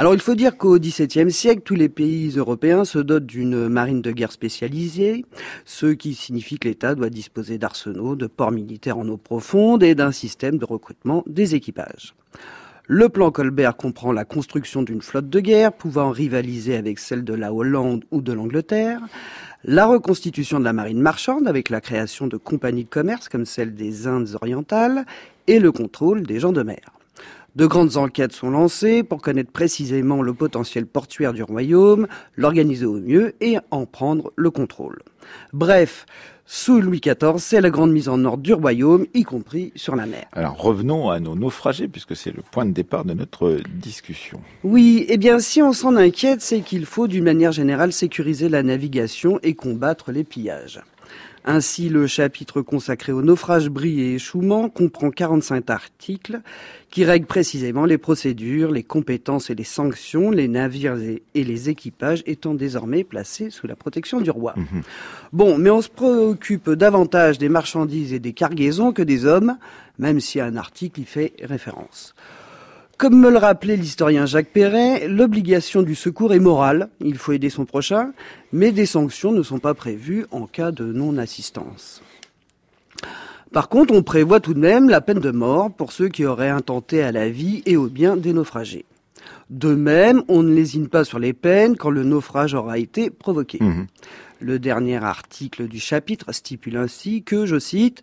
Alors il faut dire qu'au XVIIe siècle, tous les pays européens se dotent d'une marine de guerre spécialisée, ce qui signifie que l'État doit disposer d'arsenaux, de ports militaires en eau profonde et d'un système de recrutement des équipages. Le plan Colbert comprend la construction d'une flotte de guerre pouvant rivaliser avec celle de la Hollande ou de l'Angleterre, la reconstitution de la marine marchande avec la création de compagnies de commerce comme celle des Indes orientales et le contrôle des gens de mer. De grandes enquêtes sont lancées pour connaître précisément le potentiel portuaire du royaume, l'organiser au mieux et en prendre le contrôle. Bref, sous Louis XIV, c'est la grande mise en ordre du royaume, y compris sur la mer. Alors revenons à nos naufragés, puisque c'est le point de départ de notre discussion. Oui, eh bien si on s'en inquiète, c'est qu'il faut d'une manière générale sécuriser la navigation et combattre les pillages. Ainsi, le chapitre consacré au naufrage, bris et échouement comprend 45 articles qui règlent précisément les procédures, les compétences et les sanctions, les navires et les équipages étant désormais placés sous la protection du roi. Mhm. Bon, mais on se préoccupe davantage des marchandises et des cargaisons que des hommes, même si un article y fait référence. Comme me le rappelait l'historien Jacques Perret, l'obligation du secours est morale, il faut aider son prochain, mais des sanctions ne sont pas prévues en cas de non-assistance. Par contre, on prévoit tout de même la peine de mort pour ceux qui auraient intenté à la vie et au bien des naufragés. De même, on ne lésine pas sur les peines quand le naufrage aura été provoqué. Mmh. Le dernier article du chapitre stipule ainsi que, je cite,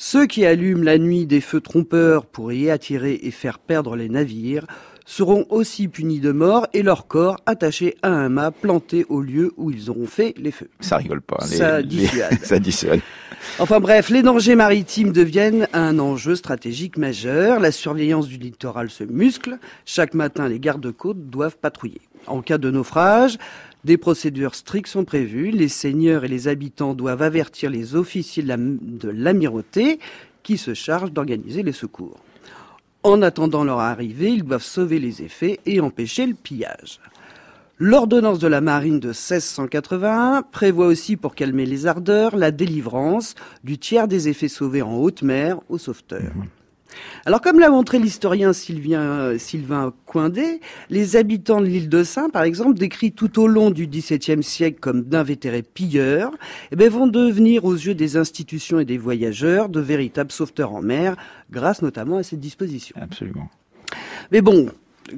Ceux qui allument la nuit des feux trompeurs pour y attirer et faire perdre les navires seront aussi punis de mort et leur corps attachés à un mât planté au lieu où ils auront fait les feux. Ça rigole pas. ça dissuade. ça dissuade. Enfin bref, les dangers maritimes deviennent un enjeu stratégique majeur. La surveillance du littoral se muscle. Chaque matin, les gardes-côtes doivent patrouiller. En cas de naufrage, des procédures strictes sont prévues. Les seigneurs et les habitants doivent avertir les officiers de l'amirauté qui se chargent d'organiser les secours. En attendant leur arrivée, ils doivent sauver les effets et empêcher le pillage. L'ordonnance de la marine de 1681 prévoit aussi, pour calmer les ardeurs, la délivrance du tiers des effets sauvés en haute mer aux sauveteurs. Mhm. Alors, comme l'a montré l'historien Sylvain, Sylvain Coindé, les habitants de l'île de Saint, par exemple, décrits tout au long du XVIIe siècle comme d'invétérés pilleurs, eh bien, vont devenir aux yeux des institutions et des voyageurs de véritables sauveteurs en mer, grâce notamment à cette disposition. Absolument. Mais bon,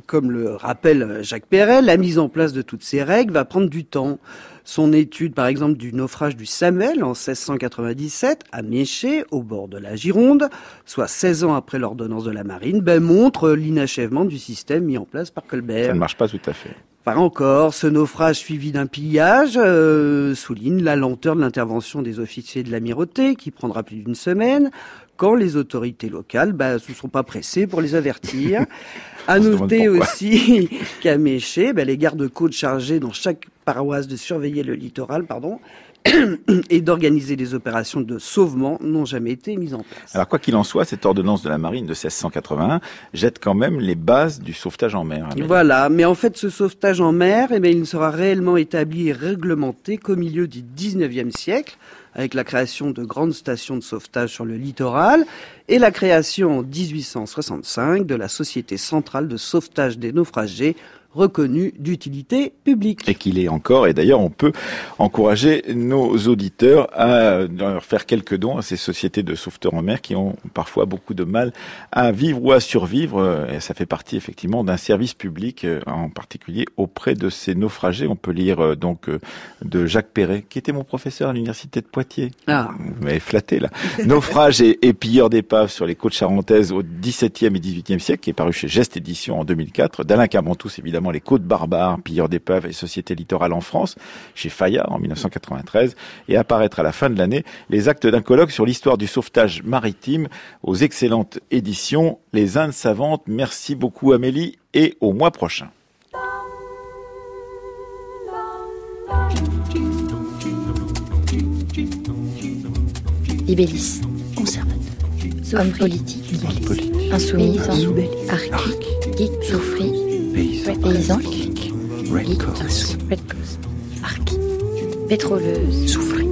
comme le rappelle Jacques Perret, la mise en place de toutes ces règles va prendre du temps. Son étude, par exemple, du naufrage du Samuel en 1697 à Méché, au bord de la Gironde, soit 16 ans après l'ordonnance de la marine, ben, montre l'inachèvement du système mis en place par Colbert. Ça ne marche pas tout à fait. Pas encore, ce naufrage suivi d'un pillage euh, souligne la lenteur de l'intervention des officiers de l'amirauté, qui prendra plus d'une semaine, quand les autorités locales bah, se sont pas pressées pour les avertir. à noter aussi qu'à Méché, bah, les gardes-côtes chargés dans chaque paroisse de surveiller le littoral, pardon, et d'organiser des opérations de sauvement n'ont jamais été mises en place. Alors quoi qu'il en soit, cette ordonnance de la marine de 1681 jette quand même les bases du sauvetage en mer. Voilà, mais en fait ce sauvetage en mer, eh bien, il ne sera réellement établi et réglementé qu'au milieu du 19e siècle, avec la création de grandes stations de sauvetage sur le littoral et la création en 1865 de la Société centrale de sauvetage des naufragés reconnu d'utilité publique. Et qu'il est encore, et d'ailleurs on peut encourager nos auditeurs à leur faire quelques dons à ces sociétés de sauveteurs en mer qui ont parfois beaucoup de mal à vivre ou à survivre. Et ça fait partie effectivement d'un service public, euh, en particulier auprès de ces naufragés. On peut lire euh, donc euh, de Jacques Perret, qui était mon professeur à l'université de Poitiers. Ah. Vous m'avez flatté là. Naufrage et, et pilleurs d'épaves sur les côtes charentaises au XVIIe et XVIIIe siècle, qui est paru chez Geste Édition en 2004, d'Alain Carmentous évidemment les Côtes barbares, pilleurs d'épaves et sociétés littorales en France, chez Fayard en 1993, et apparaître à la fin de l'année les actes d'un colloque sur l'histoire du sauvetage maritime aux excellentes éditions Les Indes savantes. Merci beaucoup Amélie et au mois prochain. Ibélis, conservateur, homme politique, insoumis, arc, geek, souffri, Paysan. Red Coast. Red Coast. Arc. Pétroleuse. Souffré.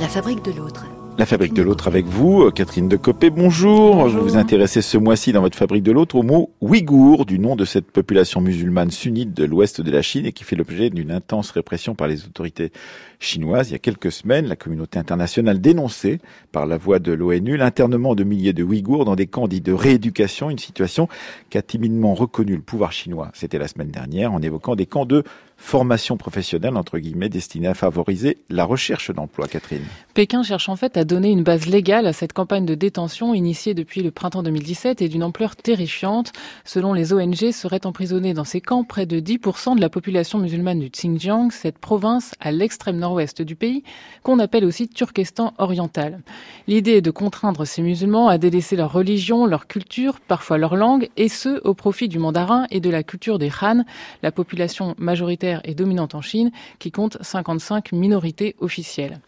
La fabrique de l'autre. La fabrique de l'autre avec vous, euh, Catherine de Copé, bonjour. Je vous intéressez ce mois-ci dans votre fabrique de l'autre au mot ouïghour, du nom de cette population musulmane sunnite de l'ouest de la Chine et qui fait l'objet d'une intense répression par les autorités chinoises. Il y a quelques semaines, la communauté internationale dénonçait par la voix de l'ONU l'internement de milliers de Ouïghours dans des camps dits de rééducation, une situation qu'a timidement reconnu le pouvoir chinois. C'était la semaine dernière en évoquant des camps de formation professionnelle, entre guillemets, destinée à favoriser la recherche d'emploi, Catherine. Pékin cherche en fait à donner une base légale à cette campagne de détention initiée depuis le printemps 2017 et d'une ampleur terrifiante. Selon les ONG, seraient emprisonnés dans ces camps près de 10% de la population musulmane du Xinjiang, cette province à l'extrême nord-ouest du pays, qu'on appelle aussi Turkestan oriental. L'idée est de contraindre ces musulmans à délaisser leur religion, leur culture, parfois leur langue, et ce, au profit du mandarin et de la culture des Han, la population majoritaire et dominante en Chine, qui compte 55 minorités officielles.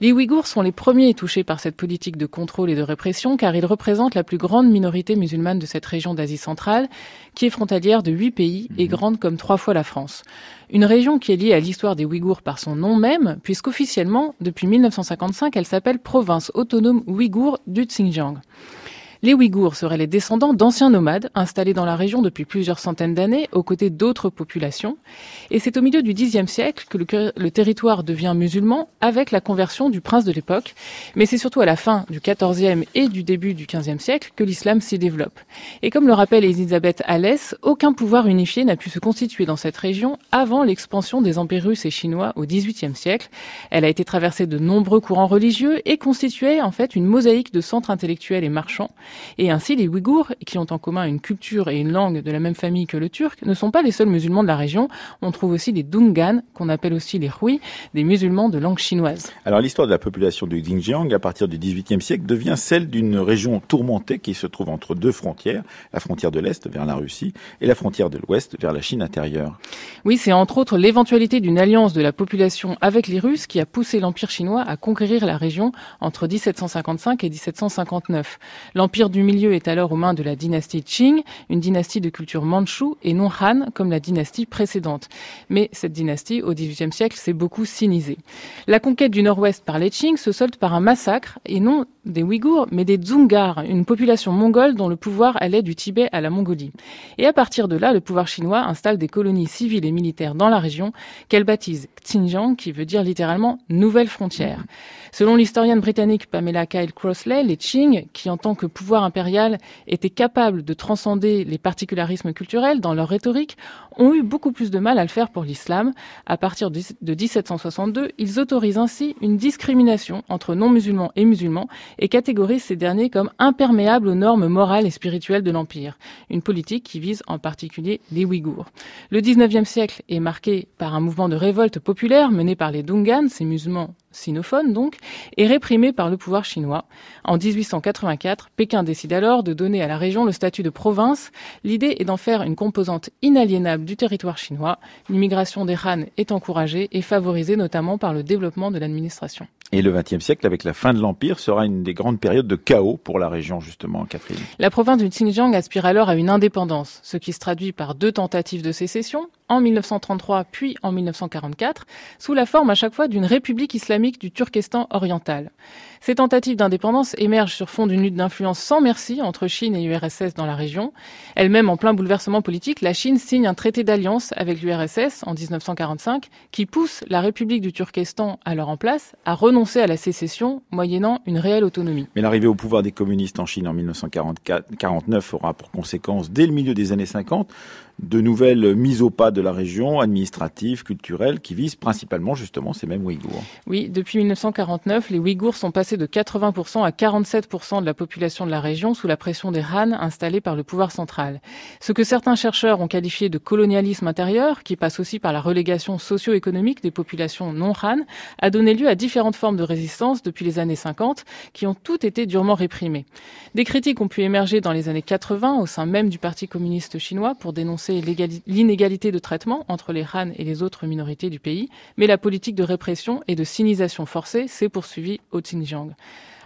Les Ouïghours sont les premiers touchés par cette politique de contrôle et de répression, car ils représentent la plus grande minorité musulmane de cette région d'Asie centrale, qui est frontalière de huit pays et mhm. grande comme trois fois la France. Une région qui est liée à l'histoire des Ouïghours par son nom même, puisqu'officiellement, depuis 1955, elle s'appelle Province autonome ouïghour du Xinjiang. Les Ouïghours seraient les descendants d'anciens nomades installés dans la région depuis plusieurs centaines d'années aux côtés d'autres populations. Et c'est au milieu du Xe siècle que le, territoire devient musulman avec la conversion du prince de l'époque. Mais c'est surtout à la fin du XIVe et du début du XVe siècle que l'islam s'y développe. Et comme le rappelle Elisabeth Alès, aucun pouvoir unifié n'a pu se constituer dans cette région avant l'expansion des empires russes et chinois au XVIIIe siècle. Elle a été traversée de nombreux courants religieux et constituait en fait une mosaïque de centres intellectuels et marchands. Et ainsi, les Ouïghours, qui ont en commun une culture et une langue de la même famille que le turc, ne sont pas les seuls musulmans de la région. On trouve aussi les Dungan, qu'on appelle aussi les Hui, des musulmans de langue chinoise. Alors l'histoire de la population du Xinjiang à partir du XVIIIe siècle devient celle d'une région tourmentée qui se trouve entre deux frontières, la frontière de l'Est vers la Russie et la frontière de l'Ouest vers la Chine intérieure. Oui, c'est entre autres l'éventualité d'une alliance de la population avec les Russes qui a poussé l'Empire chinois à conquérir la région entre 1755 et 1759. L'Empire du Milieu est alors aux mains de la dynastie Qing, une dynastie de culture manchoue et non Han comme la dynastie précédente. Mais cette dynastie, au XVIIIe siècle, s'est beaucoup sinisée. La conquête du Nord-Ouest par les Qing se solde par un massacre, et non des Ouïghours, mais des Dzungars, une population mongole dont le pouvoir allait du Tibet à la Mongolie. Et à partir de là, le pouvoir chinois installe des colonies civiles et militaires dans la région qu'elle baptise Xinjiang, qui veut dire littéralement nouvelle frontière. Selon l'historienne britannique Pamela Kyle Crossley, les Qing, qui en tant que pouvoir impérial étaient capables de transcender les particularismes culturels dans leur rhétorique, ont eu beaucoup plus de mal à le faire pour l'islam. À partir de 1762, ils autorisent ainsi une discrimination entre non-musulmans et musulmans et catégorisent ces derniers comme imperméables aux normes morales et spirituelles de l'Empire. Une politique qui vise en particulier les Ouïghours. Le 19e siècle est marqué par un mouvement de révolte populaire mené par les Dungan, ces musulmans sinophone donc, est réprimé par le pouvoir chinois. En 1884, Pékin décide alors de donner à la région le statut de province. L'idée est d'en faire une composante inaliénable du territoire chinois. L'immigration des Han est encouragée et favorisée notamment par le développement de l'administration. Et le XXe siècle, avec la fin de l'Empire, sera une des grandes périodes de chaos pour la région, justement, Catherine. La province du Xinjiang aspire alors à une indépendance, ce qui se traduit par deux tentatives de sécession, en 1933 puis en 1944, sous la forme à chaque fois d'une république islamique du Turkestan oriental. Ces tentatives d'indépendance émergent sur fond d'une lutte d'influence sans merci entre Chine et l'URSS dans la région. Elle-même en plein bouleversement politique, la Chine signe un traité d'alliance avec l'URSS en 1945 qui pousse la République du Turkestan alors en place à renoncer à la sécession moyennant une réelle autonomie. Mais l'arrivée au pouvoir des communistes en Chine en 1949 aura pour conséquence dès le milieu des années 50 de nouvelles mises au pas de la région, administratives, culturelles, qui visent principalement justement ces mêmes Ouïghours. Oui, depuis 1949, les Ouïghours sont passés de 80% à 47% de la population de la région sous la pression des Han installés par le pouvoir central. Ce que certains chercheurs ont qualifié de colonialisme intérieur, qui passe aussi par la relégation socio-économique des populations non Han, a donné lieu à différentes formes de résistance depuis les années 50, qui ont toutes été durement réprimées. Des critiques ont pu émerger dans les années 80 au sein même du Parti communiste chinois pour dénoncer l'inégalité de traitement entre les Han et les autres minorités du pays, mais la politique de répression et de sinisation forcée s'est poursuivie au Xinjiang.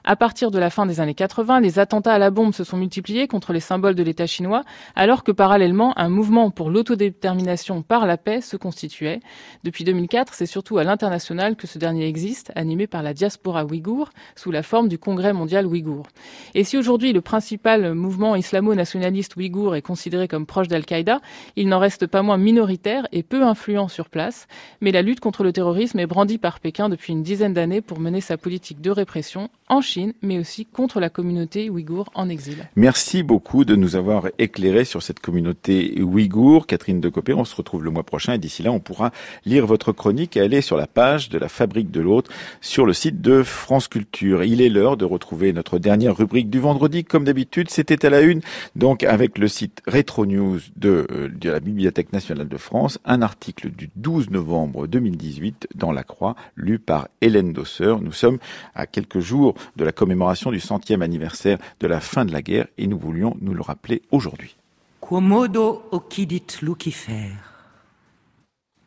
À partir de la fin des années 80, les attentats à la bombe se sont multipliés contre les symboles de l'État chinois, alors que parallèlement, un mouvement pour l'autodétermination par la paix se constituait. Depuis 2004, c'est surtout à l'international que ce dernier existe, animé par la diaspora ouïghour, sous la forme du Congrès mondial ouïghour. Et si aujourd'hui le principal mouvement islamo-nationaliste ouïghour est considéré comme proche d'Al-Qaïda, il n'en reste pas moins minoritaire et peu influent sur place. Mais la lutte contre le terrorisme est brandie par Pékin depuis une dizaine d'années pour mener sa politique de répression en Chine, mais aussi contre la communauté ouïghour en exil. Merci beaucoup de nous avoir éclairé sur cette communauté ouïghour. Catherine Decopé, on se retrouve le mois prochain et d'ici là, on pourra lire votre chronique et aller sur la page de la Fabrique de l'Autre sur le site de France Culture. Il est l'heure de retrouver notre dernière rubrique du vendredi. Comme d'habitude, c'était à la une, donc avec le site Retro News de, euh, de la Bibliothèque nationale de France, un article du 12 novembre 2018 dans La Croix, lu par Hélène Dosseur. Nous sommes à quelques jours de la commémoration du centième anniversaire de la fin de la guerre et nous voulions nous le rappeler aujourd'hui. Quomodo occidit Lucifer?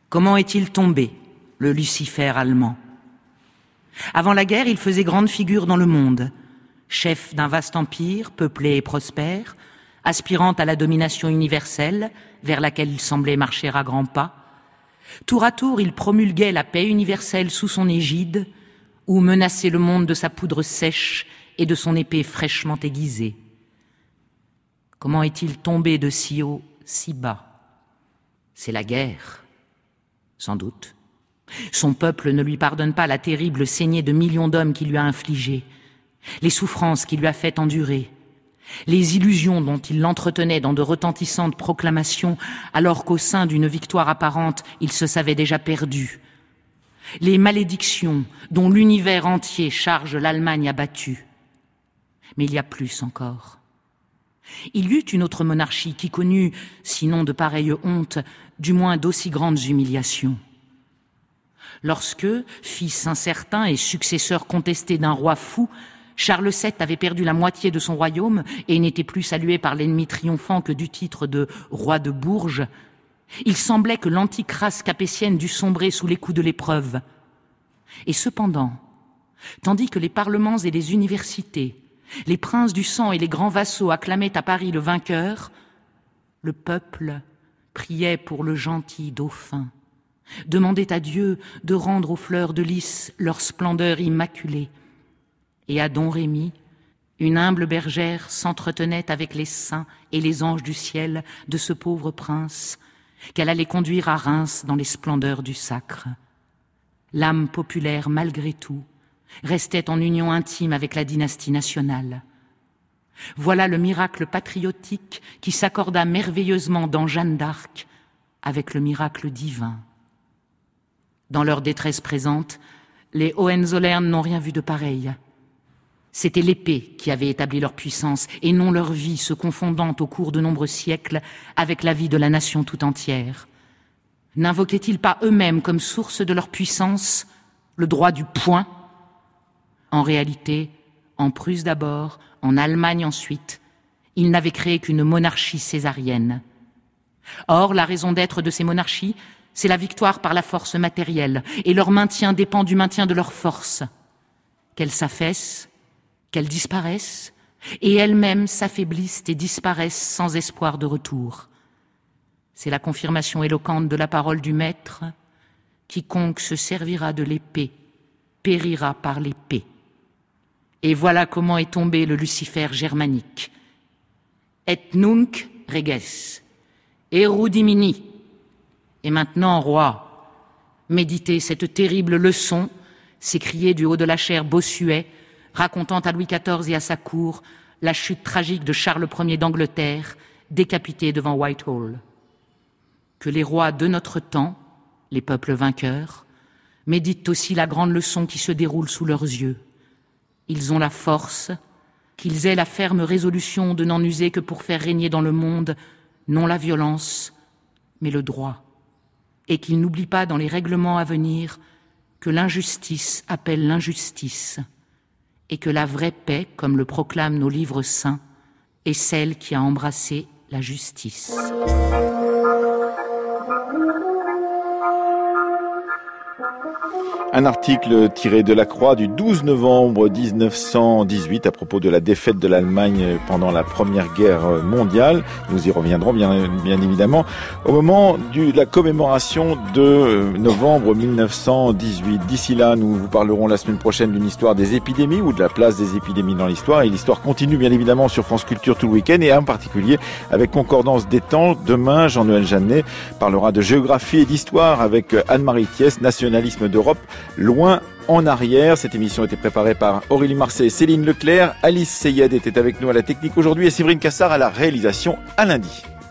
Comment est-il tombé, le Lucifer allemand? Avant la guerre, il faisait grande figure dans le monde, chef d'un vaste empire, peuplé et prospère, aspirant à la domination universelle, vers laquelle il semblait marcher à grands pas. Tour à tour, il promulguait la paix universelle sous son égide, ou menacer le monde de sa poudre sèche et de son épée fraîchement aiguisée. Comment est-il tombé de si haut, si bas? C'est la guerre, sans doute. Son peuple ne lui pardonne pas la terrible saignée de millions d'hommes qu'il lui a infligée, les souffrances qu'il lui a fait endurer, les illusions dont il l'entretenait dans de retentissantes proclamations alors qu'au sein d'une victoire apparente il se savait déjà perdu, les malédictions dont l'univers entier charge l'Allemagne abattue. Mais il y a plus encore. Il y eut une autre monarchie qui connut, sinon de pareilles hontes, du moins d'aussi grandes humiliations. Lorsque, fils incertain et successeur contesté d'un roi fou, Charles VII avait perdu la moitié de son royaume et n'était plus salué par l'ennemi triomphant que du titre de roi de Bourges, il semblait que l'antique race capétienne dût sombrer sous les coups de l'épreuve. Et cependant, tandis que les parlements et les universités, les princes du sang et les grands vassaux acclamaient à Paris le vainqueur, le peuple priait pour le gentil dauphin, demandait à Dieu de rendre aux fleurs de lys leur splendeur immaculée. Et à Don Rémy, une humble bergère s'entretenait avec les saints et les anges du ciel de ce pauvre prince, qu'elle allait conduire à Reims dans les splendeurs du sacre. L'âme populaire, malgré tout, restait en union intime avec la dynastie nationale. Voilà le miracle patriotique qui s'accorda merveilleusement dans Jeanne d'Arc avec le miracle divin. Dans leur détresse présente, les Hohenzollern n'ont rien vu de pareil. C'était l'épée qui avait établi leur puissance et non leur vie se confondant au cours de nombreux siècles avec la vie de la nation tout entière. N'invoquaient-ils pas eux-mêmes comme source de leur puissance le droit du point En réalité, en Prusse d'abord, en Allemagne ensuite, ils n'avaient créé qu'une monarchie césarienne. Or, la raison d'être de ces monarchies, c'est la victoire par la force matérielle, et leur maintien dépend du maintien de leur force. Qu'elles s'affaissent, qu'elles disparaissent, et elles-mêmes s'affaiblissent et disparaissent sans espoir de retour. C'est la confirmation éloquente de la parole du Maître. Quiconque se servira de l'épée périra par l'épée. Et voilà comment est tombé le Lucifer germanique. Et nunc reges, erudimini. Et maintenant, roi, méditez cette terrible leçon, s'écriait du haut de la chair Bossuet, racontant à Louis XIV et à sa cour la chute tragique de Charles Ier d'Angleterre, décapité devant Whitehall. Que les rois de notre temps, les peuples vainqueurs, méditent aussi la grande leçon qui se déroule sous leurs yeux. Ils ont la force, qu'ils aient la ferme résolution de n'en user que pour faire régner dans le monde non la violence, mais le droit, et qu'ils n'oublient pas dans les règlements à venir que l'injustice appelle l'injustice, et que la vraie paix, comme le proclament nos livres saints, est celle qui a embrassé la justice. Un article tiré de la Croix du 12 novembre 1918 à propos de la défaite de l'Allemagne pendant la Première Guerre mondiale. Nous y reviendrons bien, bien évidemment au moment de la commémoration de novembre 1918. D'ici là, nous vous parlerons la semaine prochaine d'une histoire des épidémies ou de la place des épidémies dans l'histoire. Et l'histoire continue bien évidemment sur France Culture tout le week-end et en particulier avec Concordance des temps. Demain, Jean-Noël Jeannet parlera de géographie et d'histoire avec Anne-Marie Thiès, nationalisme d'Europe loin en arrière. Cette émission a été préparée par Aurélie Marseille, Céline Leclerc, Alice Seyed était avec nous à la technique aujourd'hui et Séverine Cassard à la réalisation à lundi.